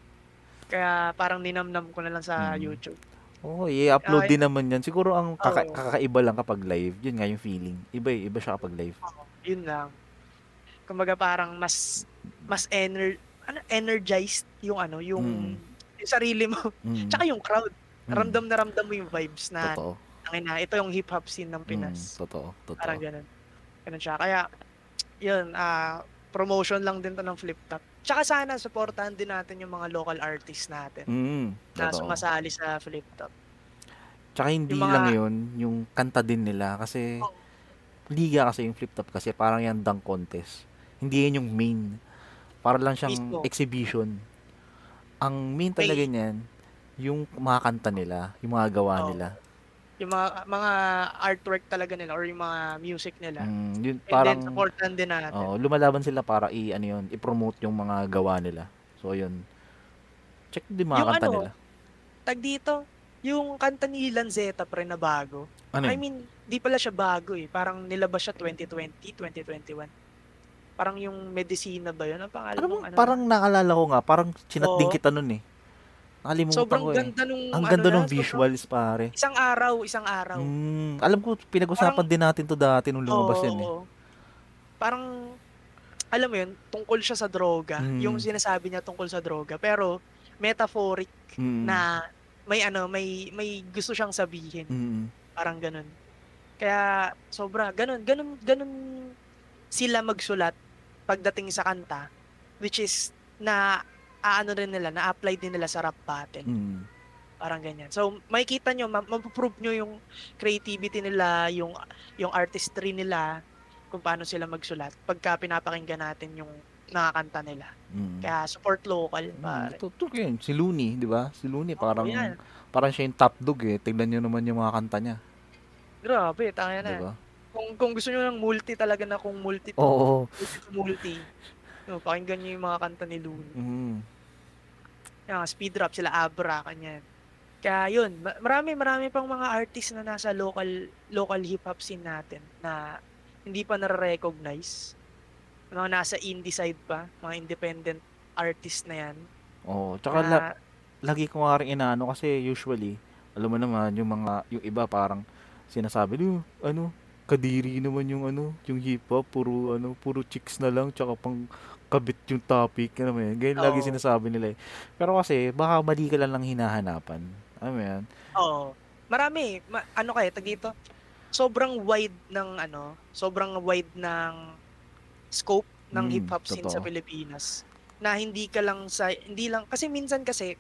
Kaya parang ninamnam ko na lang sa Mm. YouTube. Oo, i-upload Ay. din naman yan. Siguro ang kaka- Oo. kakaiba lang kapag live, yun nga yung feeling. Iba eh, iba siya kapag live. Yun lang. Kumbaga parang mas mas ener ano, energized yung ano, yung, Mm. yung sarili mo. Mm. Tsaka yung crowd. Mm. Ramdam na ramdam mo yung vibes na, Totoo. ang ina, ito yung hip-hop scene ng Mm, Pinas. totoo, totoo. Parang ganun. Ganun siya. Kaya, yun, ah, promotion lang din to ng flip top. Tsaka sana, supportahan din natin yung mga local artists natin Mm, na totoo. sumasali sa flip top. Tsaka hindi Yung mga- lang yun, yung kanta din nila kasi Oo. liga kasi yung flip top kasi parang yan dunk contest. Hindi yan yung main. Para lang siyang Mismo. exhibition. Ang main talaga niyan, yung mga kanta nila, yung mga gawa Oo. nila. Yung mga mga artwork talaga nila or yung mga music nila. Mm, yun, And parang, then, supportan din natin. oh, lumalaban sila para i, ano yun, i-promote yung mga gawa nila. So, yun. Check din mga Yung kanta ano, nila. Tag dito, yung kanta ni Lanzetta pre na bago. Ano I mean, di pala siya bago eh. Parang nilabas siya 2020, 2021. Parang yung Medicina ba yun? Ang pangalan Alam mo, ano? parang naalala ko nga, parang chinat din Oo. kita nun eh. Nakalimutan sobrang ko eh. ganda nung Ang ano ganda na, ng sobrang- visuals, pare. Isang araw, isang araw. Mm, alam ko, pinag-usapan din natin to dati nung lumabas Oo, yan eh. Parang, alam mo yun, tungkol siya sa droga. Mm. Yung sinasabi niya tungkol sa droga. Pero, metaphoric Mm, na may ano, may may gusto siyang sabihin. mm, Parang ganun. Kaya, sobra, ganun, ganun, ganun sila magsulat pagdating sa kanta. Which is, na, aano rin nila, na-apply din nila sa rap battle. mm. Parang ganyan. So, makikita nyo, ma- mapuprove nyo yung creativity nila, yung, yung artistry nila, kung paano sila magsulat, pagka pinapakinggan natin yung nakakanta nila. Mm. Kaya support local, Mm, pare. totoo yun. Si Looney, di ba? Si Looney Oo, parang yan. parang siya yung top dog eh. Tignan nyo naman yung mga kanta niya, Grabe, tanga na. ba? Kung kung gusto niyo ng multi talaga na kung multi to, Oo. multi to multi. No, pakinggan niyo yung mga kanta ni Looney. Mm. Yung mga speed rap sila Abra kanyan. Kaya yun, ma- marami marami pang mga artist na nasa local local hip hop scene natin na hindi pa nare-recognize. Mga nasa indie side pa, mga independent artist na yan. Oo. Tsaka Na, la- lagi ko nga rin inaano kasi usually, alam mo naman, yung mga, yung iba parang sinasabi, "Lu, ano, kadiri naman yung ano, yung hip hop, puro ano, puro chicks na lang, tsaka pang kabit yung topic, ano mo yan. Ganyan lagi oo, sinasabi nila eh. Pero kasi, baka mali ka lang lang hinahanapan. Ano mo yan? oo. Marami, ma- ano kaya, tag dito, sobrang wide ng ano, sobrang wide ng scope ng hip Mm, hop scene sa. Pilipinas na hindi ka lang sa hindi lang kasi minsan kasi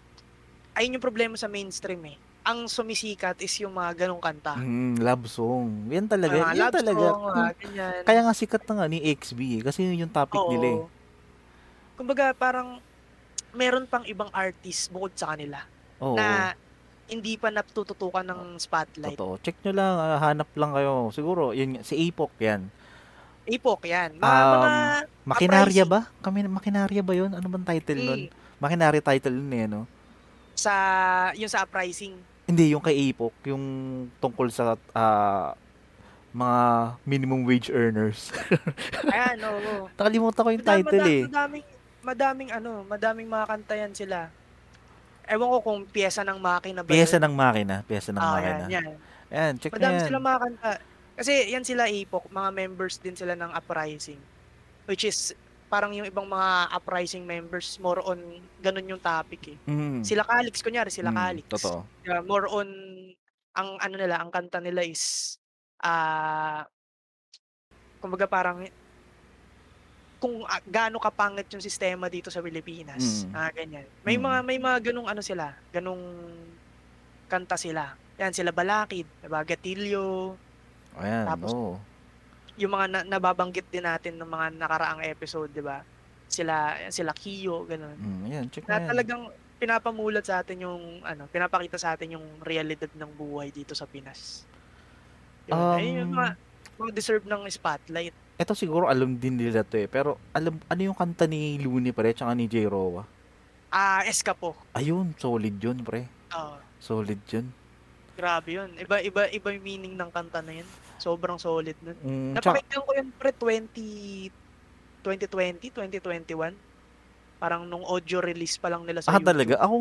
ayun yung problema sa mainstream eh. Ang sumisikat is yung mga ganong kanta. Mm, love song. Yan talaga, Mga yan love talaga. song, mga ganyan. kaya nga sikat na nga ni XB eh, kasi yun yung topic nila eh. Oo. Kumbaga parang meron pang ibang artist bukod sa kanila Oo. na hindi pa natututukan ng spotlight. Totoo. Check nyo lang, ah, hanap lang kayo. Siguro, yun, si Apok yan. Ipok yan. Mga, mga Um, Makinarya uprising. ba? Kami, Makinarya ba yun? Ano bang title nun? Mm, Makinarya title nun eh, no? sa, yung sa uprising. Hindi, yung kay Apok, yung tungkol sa ah, mga minimum wage earners. [laughs] Ayan, oo. Nakalimutan ko yung Mada, title mada, eh. madaming, madaming ano, madaming mga kanta yan sila. Ewan ko kung pyesa ng makina ba Pyesa yun. ng makina. Pyesa ng Ah, makina. yan, yan. Ayan, check Madami yan. silang mga kanta. Kasi yan sila Ipok, mga members din sila ng Uprising. Which is, parang yung ibang mga Uprising members, more on, ganun yung topic eh. Mm. Sila Calix, kunyari, sila Mm, Calix. totoo. Yeah, more on, ang ano nila, ang kanta nila is, ah, kumbaga parang, kung ah, gaano kapangit yung sistema dito sa Pilipinas. Mm. Ah, ganyan. May Mm. mga may mga ganung ano sila, ganung kanta sila. Yan sila Balakid, diba? Gatilyo, Ayan, tapos oo. Yung mga na, nababanggit din natin ng mga nakaraang episode, 'di ba? Sila sila Kiyo, ganun. Mm, ayan, check Na nyo yan. talagang pinapamulat sa atin yung ano, pinapakita sa atin yung realidad ng buhay dito sa Pinas. Yun, ayun yung mga, Um, mga deserve ng spotlight. Ito siguro alam din nila to eh. Pero alam, ano yung kanta ni Looney pre, tsaka ni J. Roa? Ah, Escapo. Ayun, solid yun pre. Oo. Solid yun. grabe yun. Iba iba iba yung meaning ng kanta na yun. Sobrang solid nun. Mm, Napakinggan ko yun pre 20 2020, 2021. Parang nung audio release pa lang nila sa ah talaga, YouTube. ako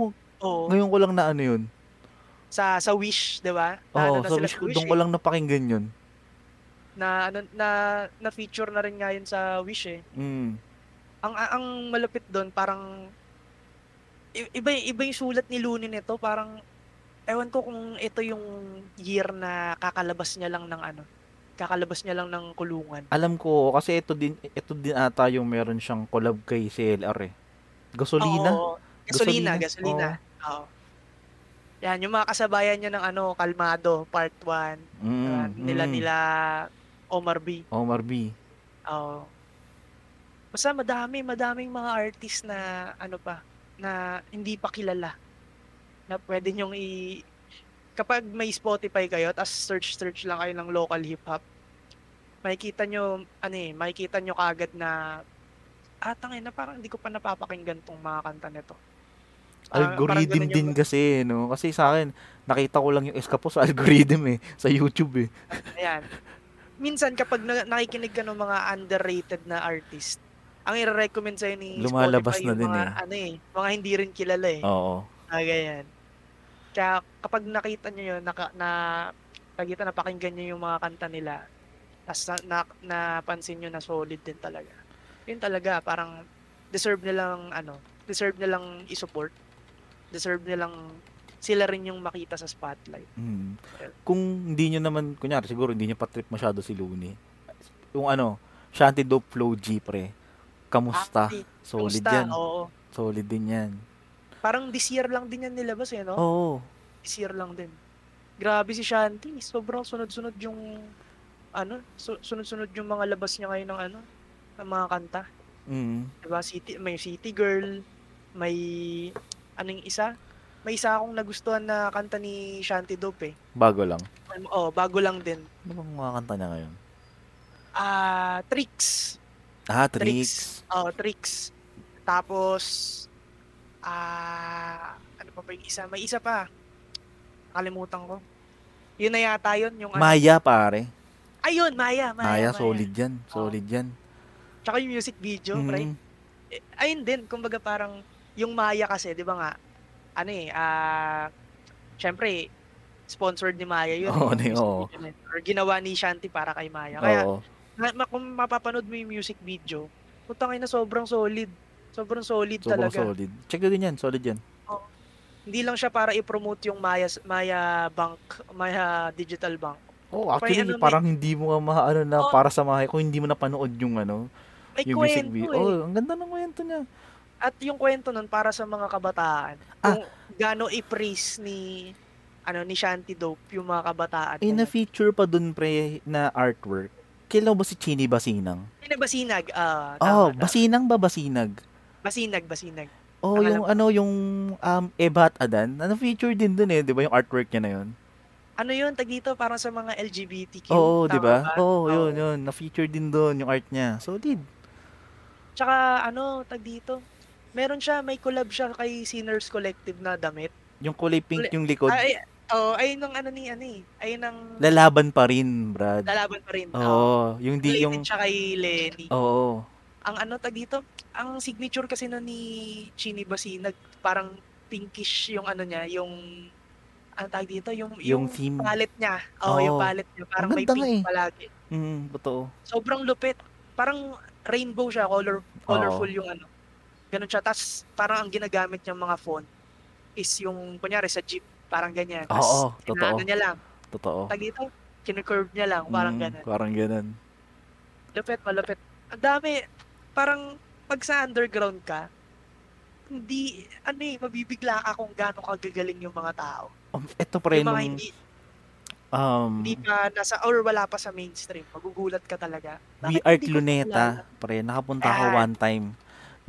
Oo. ngayon ko lang na ano yun. Sa sa Wish, 'di ba? Oo, ano wish sa ko, Wish. doon ko eh. lang napakinggan yun. Na ano na na feature na rin nga yun sa Wish eh. Mm. Ang ang malapit doon parang iba iba yung sulat ni Looney nito, parang ewan ko kung ito yung year na kakalabas niya lang ng ano, kakalabas niya lang ng kulungan. Alam ko, kasi ito din, ito din ata yung meron siyang collab kay CLR eh. Gasolina? Oo. Gasolina, Gasolina, gasolina. Oo. Yan, yung mga kasabayan niya ng ano, Kalmado, part 1. Mm, nila mm. nila Omar B. Omar B. Oo. Basta madami, madaming mga artist na ano pa, na hindi pa kilala. Na pwede nyong i kapag may Spotify kayo, tapos search search lang kayo ng local hip hop, makikita nyo ano eh, makikita nyo kagad na ah, tangin na parang hindi ko pa napapakinggan tong mga kanta nito. Parang- parang Algorithm ganun din yung- kasi, no? Kasi sa akin, nakita ko lang yung eskapo sa algorithm eh. Sa YouTube eh. Ayan. Minsan kapag na- nakikinig ka ng mga underrated na artist, ang i-recommend sa'yo ni Lumalabas Spotify na yung din mga, eh. ano eh, mga hindi rin kilala eh. Oo. Ah, ganyan. Kaya kapag nakita nyo yun, naka, na, nakita, napakinggan nyo yung mga kanta nila, tas na, na, napansin nyo na solid din talaga. Yun talaga, parang deserve nilang, ano, deserve nilang i-support. Deserve nilang sila rin yung makita sa spotlight. Mm. Kung hindi nyo naman, kunyari, siguro hindi nyo pa-trip masyado si Looney. Yung ano, Shanty Dope Flow G, pre. Kamusta? Actually, Solid kamusta? yan. Oo. Solid din yan. Parang this year lang din yan nilabas eh, no? Oo. This year lang din. Grabe si Shanti. Sobrang sunod-sunod yung ano, su- sunod-sunod yung mga labas niya ngayon ng ano, ng mga kanta. Mm. 'Di ba, City may City Girl, may anong isa? May isa akong nagustuhan na kanta ni Shanty Dope, eh. Bago lang. Um, oh, bago lang din. Ano bang mga kanta niya ngayon? Ah, Tricks. Ah, Tricks. Oh, Tricks. Tapos ah, ano pa ba yung isa? May isa pa. Nakalimutan ko. Yun na yata yun, yung ano. Maya, pare. Ayun, Maya, Maya. Maya, Maya. solid yan. Solid yan. Tsaka yung music video, pre. Mm. Eh, ayun din, kumbaga parang yung Maya kasi, 'di ba nga? Ano eh, ah syempre sponsored ni Maya yun. Oo, eh, oo. video na yun. Or ginawa ni Shanti para kay Maya. Kaya ma- ma- kung mapapanood mo yung music video, putang ina sobrang solid. Sobrang solid Sobrang talaga. solid. Check din yan. Solid yan. Hindi lang siya para i-promote yung Maya Maya Bank, Maya Digital Bank. Oh, actually, ano, may- parang hindi mo nga maano na Oo. para sa mga kung hindi mo napanood yung ano, May yung music video. eh. Oh, ang ganda ng kwento niya. At yung kwento nun para sa mga kabataan. Ah. Kung gaano i-praise ni ano ni Shanty Dope yung mga kabataan. Eh, na-feature pa dun, pre, na artwork. Kailan ba si Chini Basinang? Na basinag. Ah, Oh, tama. Basinang ba Basinag? Basinag, basinag. Oh, Ang yung ano, yung um, Eva at Adan. Ano feature din dun eh, di ba? Yung artwork niya na yun. Ano yun, tag dito, parang sa mga LGBTQ. Oo, di ba? Oo, Oo. yun, yun. Na-feature din dun yung art niya. Solid. Tsaka, ano, tag dito, meron siya, may collab siya kay Sinners Collective na damit. Yung kulay pink Kulay- yung likod. Ay, oh, ayun ng ano ni, ano eh. Ayun ng Lalaban pa rin, Brad. lalaban pa rin. Oo, yung di yung siya kay Lenny. Oo. Ang ano, tag dito, ang signature kasi no ni Chini Basinag, parang pinkish yung ano niya, yung, ano tag dito, yung, Yung yung, theme. palette niya. Oo, Oo. yung palette niya. Parang Ang may pink eh. palagi. Mm, totoo. sobrang lupit. Parang rainbow siya, color colorful yung ano. Ganun siya. Tapos parang ang ginagamit niyang mga font is yung, kunyari sa jeep, parang ganyan. Tapos, Oo, totoo. Niya lang, Totoo. tag dito, kinukurve niya lang, parang Mm, ganun. Parang ganun. Lupit, malupit. Ang dami, parang pag sa underground ka, hindi, ano eh, mabibigla ka kung gaano kagagaling yung mga tao. Um, ito pre, yung mga nung, hindi, um, hindi pa nasa, or wala pa sa mainstream, magugulat ka talaga. We Bakit ko Luneta, pre, nakapunta ako Ah. one time.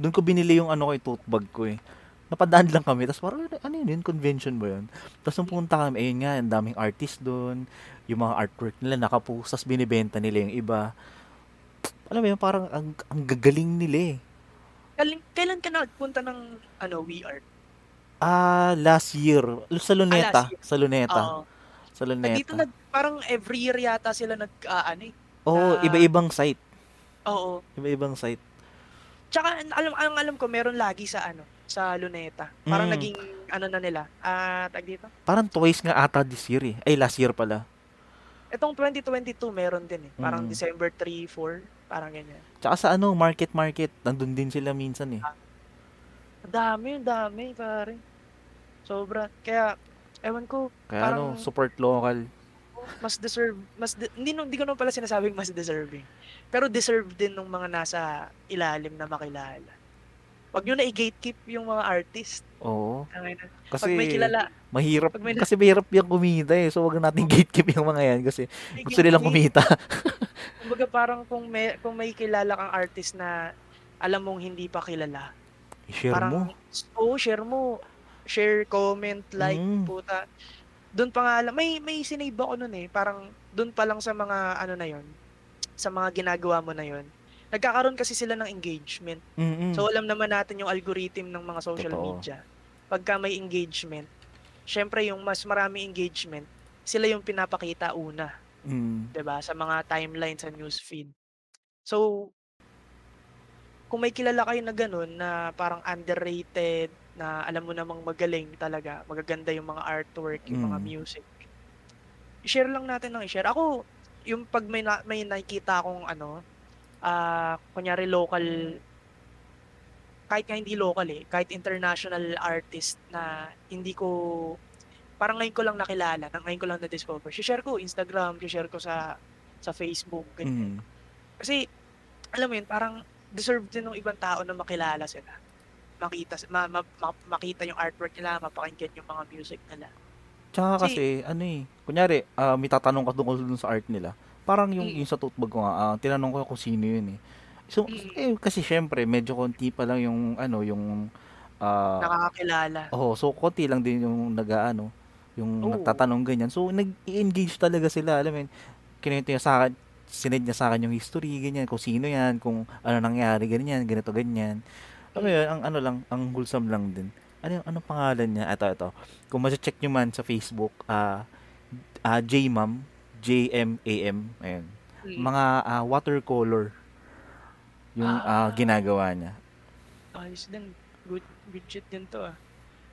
Doon ko binili yung ano ko, yung tote bag ko eh. Napadaan lang kami, tapos parang ano yun, yun, convention ba yun? Tapos nung pumunta kami, ayun nga, ang daming artist doon, yung mga artwork nila nakapost, tapos binibenta nila yung iba. Alam mo yun, parang ang, ang gagaling nila eh. Kailan, kailan ka nagpunta ng ano, We Art? Ah, last year, sa Luneta, Ah, last year. sa Luneta, Oo. sa Luneta. Dito nag, parang every year yata sila nag, ah, ano eh. Oo, na- iba-ibang site. Oo. Iba-ibang site. Tsaka alam ang alam ko meron lagi sa ano, sa Luneta. Parang Mm. naging ano na nila. Ah, tag dito. Parang twice nga ata this year eh. Ay, last year pala. Itong 2022 meron din eh. Parang Mm. December 3, 4, parang ganyan. Tsaka sa ano, market market, nandun din sila minsan eh. Ang dami, ang dami, pare. Sobra. Kaya ewan ko, Kaya ano, parang- support local. mas deserve, mas de- hindi hindi ko naman pala sinasabing mas deserving. Pero deserve din ng mga nasa ilalim na makilala. Wag nyo na i-gatekeep yung mga artist. Oo. Kasi Pag may kilala, mahirap, pag may- kasi mahirap yung kumita eh. So wag natin gatekeep yung mga yan kasi gusto nilang kumita. [laughs] Kumbaga parang kung may, kung may kilala kang artist na alam mong hindi pa kilala. I-share mo. parang, oo, share mo. Share, comment, like, Mm. puta. Doon pa nga lang, may, may sinave ako nun eh. Parang, doon pa lang sa mga, ano na yon sa mga ginagawa mo na yon Nagkakaroon kasi sila ng engagement. Mm-mm. So, alam naman natin yung algorithm ng mga social Totoo. media. Pagka may engagement, syempre yung mas marami engagement, sila yung pinapakita una. Mm. 'di ba sa mga timeline sa newsfeed. So kung may kilala kayo na ganun na parang underrated na alam mo namang magaling talaga, magaganda yung mga artwork, yung mga Mm. music. I-share lang natin ng i-share. Ako yung pag may na, may nakita akong ano ah kunyari local kahit nga hindi local eh, kahit international artist na hindi ko parang ngayon ko lang nakilala, na ngayon ko lang na-discover. share ko Instagram, share ko sa sa Facebook, Mm. ganyan. Kasi alam mo yun, parang deserve din ng ibang tao na makilala sila. Makita ma, ma, ma- makita yung artwork nila, mapakinggan yung mga music nila. Tsaka kasi, Kasi- ano eh, kunyari, ah, may tatanong ka tungkol dun sa art nila. Parang yung, Mm. yung sa tote bag ko nga, ah, tinanong ko kung sino yun eh. So, Mm. eh, kasi siyempre medyo konti pa lang yung ano, yung ah Nakakakilala. Oo, so konti lang din yung nag-aano, yung Oo. nagtatanong ganyan. So nag-e-engage talaga sila, alam mo yun, kinuwento niya sa'kin, sinend niya sa'kin yung history, ganyan, kung sino yan, kung ano nangyari, ganyan, ganito, ganyan. Alam mo yun, ang ano lang, ang wholesome lang din. Ano yung, anong pangalan niya? Ito, ito. Kung ma-check nyo man sa Facebook, ah ah J-Mam, J-M-A-M, ayun. Mga ah, watercolor yung ah, Ah. ginagawa niya. Ayos din. Good, good shit din to ah.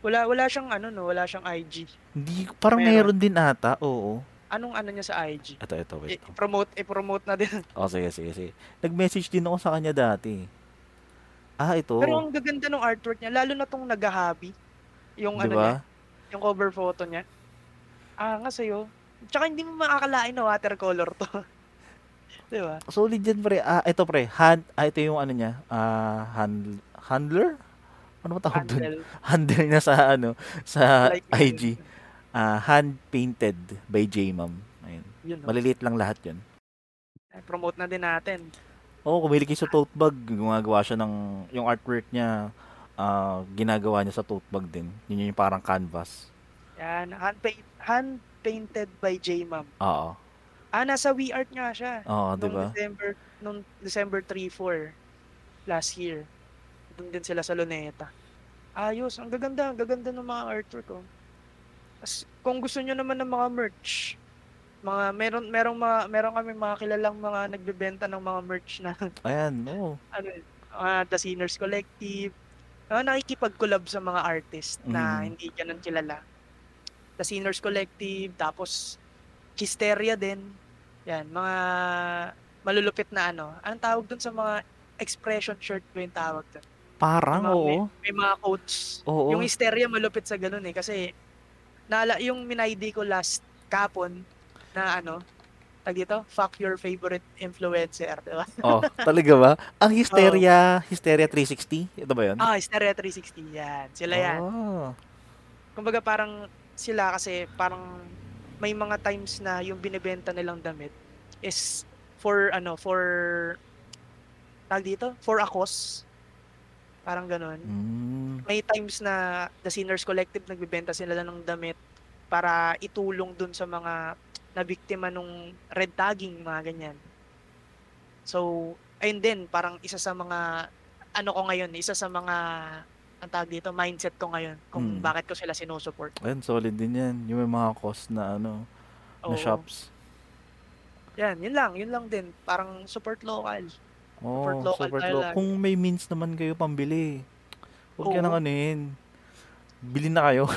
Wala, wala siyang ano no, wala siyang IG. Hindi, parang Meron. meron din ata, oo. Anong ano niya sa IG? Ito, ito, wait. lang. I-promote, i-promote na din. Oh, sige, sige, sige. Nag-message din ako sa kanya dati. Ah, ito. Pero ang gaganda ng artwork niya, lalo na tong naghahabi. Yung Di ano niya, yung cover photo niya. Ah, nga sa'yo. Tsaka hindi mo makakalain na watercolor to. [laughs] Di ba? Solid yan, pre. Ah, ito, pre. Hand, ah, ito yung ano niya. Ah, hand, handler? Ano tawag doon? [laughs] Handle. Niya sa, ano, sa Like, IG. Ah, hand painted by J-Mam. Ayun. Yun, no? Maliliit lang lahat. Eh, Promote na din natin. Oo, oh, kumili kayo sa tote bag. Gumagawa siya ng, yung artwork niya, ah, ginagawa niya sa tote bag din. Yun yung parang canvas. Yan, hand, paint, hand painted by J-Mam. Oo. Ah, nasa WeArt nga siya. Oo, di ba? December, nung December 3-4 last year. Doon din sila sa Luneta. Ayos, ang gaganda, ang gaganda ng mga artwork ko. As, kung gusto niyo naman ng mga merch, mga meron merong mga meron kami mga kilalang mga nagbebenta ng mga merch na [laughs] Ayan, oo. ano uh, The Sinners Collective. Uh, nakikipag-collab sa mga artist na Mm. hindi ganun kilala. The Sinners Collective, tapos Hysteria din. Yan, mga malulupit na ano. Anong tawag dun sa mga expression shirt ko yung tawag dun? Parang, Yung mga- oo. May mga quotes. Oo. Yung Hysteria malupit sa ganun eh. Kasi, naala, yung minID ko last kapon na ano, tag dito, fuck your favorite influencer, di ba? Oh, talaga ba? Ang Hysteria, Hysteria 360? Ito ba yun? Ah, Hysteria 360, yan. Sila yan. Oh. kumbaga parang sila kasi parang may mga times na yung binebenta nilang damit is for ano for tag dito for a cause parang ganun Mm. may times na the sinners collective nagbebenta sila ng damit para itulong dun sa mga nabiktima nung red tagging mga ganyan so ayun din parang isa sa mga ano ko ngayon isa sa mga ang tawag dito mindset ko ngayon kung Mm. bakit ko sila sinusupport Ayun, solid din yan. Yung may mga cost na ano, na Oo. shops. Yan, yun lang, yun lang din. Parang support local. Oo, Support local support. Kung may means naman kayo pambili, huwag ka nang anuhin. Bili na kayo. [laughs]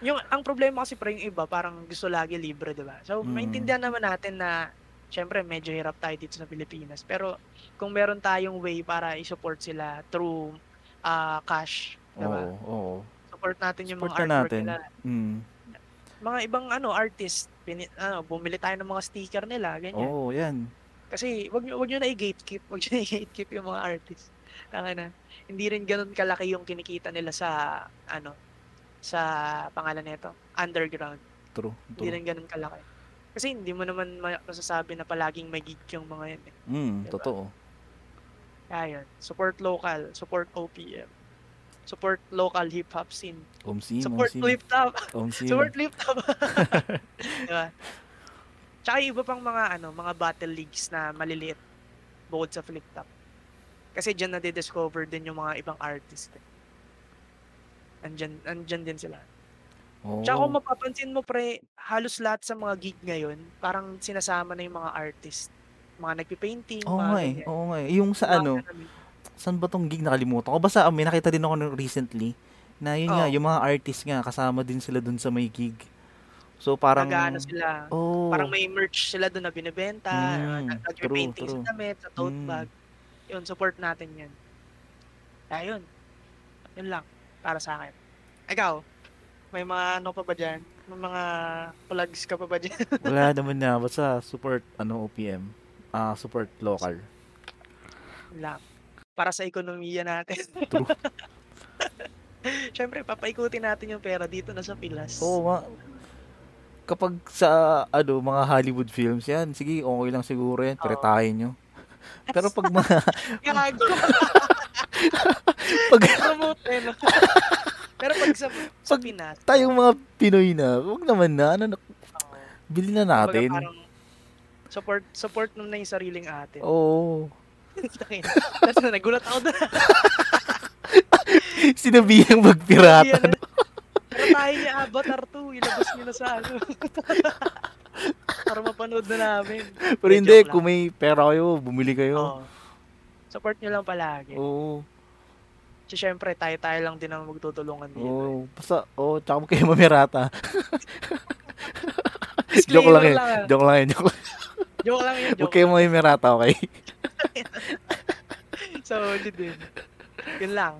Yung, ang problema kasi pre yung iba, parang gusto lagi libre, di ba? So, Mm. maintindihan naman natin na, syempre, medyo hirap tayo dito sa Pilipinas. Pero, kung meron tayong way para i-support sila through ah, cash, di ba? Oo, oo. Support natin yung Support mga na artwork natin. nila. Mm. Mga ibang ano artist, pini, ano, bumili tayo ng mga sticker nila, ganyan. Oo, yan. Kasi wag niyo wag niyo na i-gatekeep, wag niyo na i-gatekeep yung mga artist. Tanga na. Hindi rin ganoon kalaki yung kinikita nila sa ano sa pangalan nito, underground. True, Hindi true. rin ganoon kalaki. Kasi hindi mo naman ma- masasabi na palaging may gig yung mga yan. Eh. Mm, Diba? totoo. Kaya yun. Support local, support OPM. Support local hip hop scene. Omsim, Support omsim. flip top. Omsim. support flip top. [laughs] diba? Tsaka yung iba pang mga ano, mga battle leagues na maliliit bukod sa flip top. Kasi diyan na discover din yung mga ibang artist. Eh. Andyan, andyan din sila. Oo. Tsaka kung mapapansin mo pre, halos lahat sa mga gig ngayon, parang sinasama na yung mga artist. Mga nagpipainting, Oo nga eh. Oo nga eh. Yung sa Mga ano, ganun. saan ba tong gig nakalimutan ko? Basta ah, may nakita din ako recently na yun nga, Oo. yung mga artist nga, kasama din sila dun sa may gig. So parang, Nag-ano sila. oh, Parang may merch sila doon na binibenta, Mm, nagpipainting true, sa damit, sa tote Mm. bag. Yun, support natin yan. Ayun. Yun lang, para sa akin. Ikaw, may mga ano pa ba dyan? May mga plugs ka pa ba dyan? [laughs] wala naman na. Basta support, ano, OPM. Ah, support local. Lang. Para sa ekonomiya natin. True. [laughs] Siyempre, papaikutin natin yung pera dito na sa Pilas. Oo nga. Kapag sa, ano, mga Hollywood films yan, sige, okay lang siguro yan. Oo. Tiretahin nyo. [laughs] Pero pag mga, [laughs] Gago. pag? [laughs] Pero pag sa, sa Pag- Pinas, tayong mga Pinoy na, huwag naman na, ano, oo. bili na natin. parang support support mo na yung sariling atin. Oo. Tapos na, nagulat ako doon. Sinabi yung magpirata. Yan, Pero tayo niya Avatar 2, ilabas niyo na sa ano. [laughs] Para mapanood na namin. Pero Joke hindi, lang. kung may pera kayo, bumili kayo. Oo. Support niyo lang palagi. Oo. So, syempre, tayo-tayo lang din ang magtutulungan dito. Oo. Basta, oo, tsaka mo kayo mamirata. [laughs] Joke lang yun. ah. Joke lang yun. Joke lang. Joke lang yun, Huwag joke. kayo mamirata, okay? [laughs] So, yun din. Yun lang.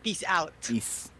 Peace out. Peace.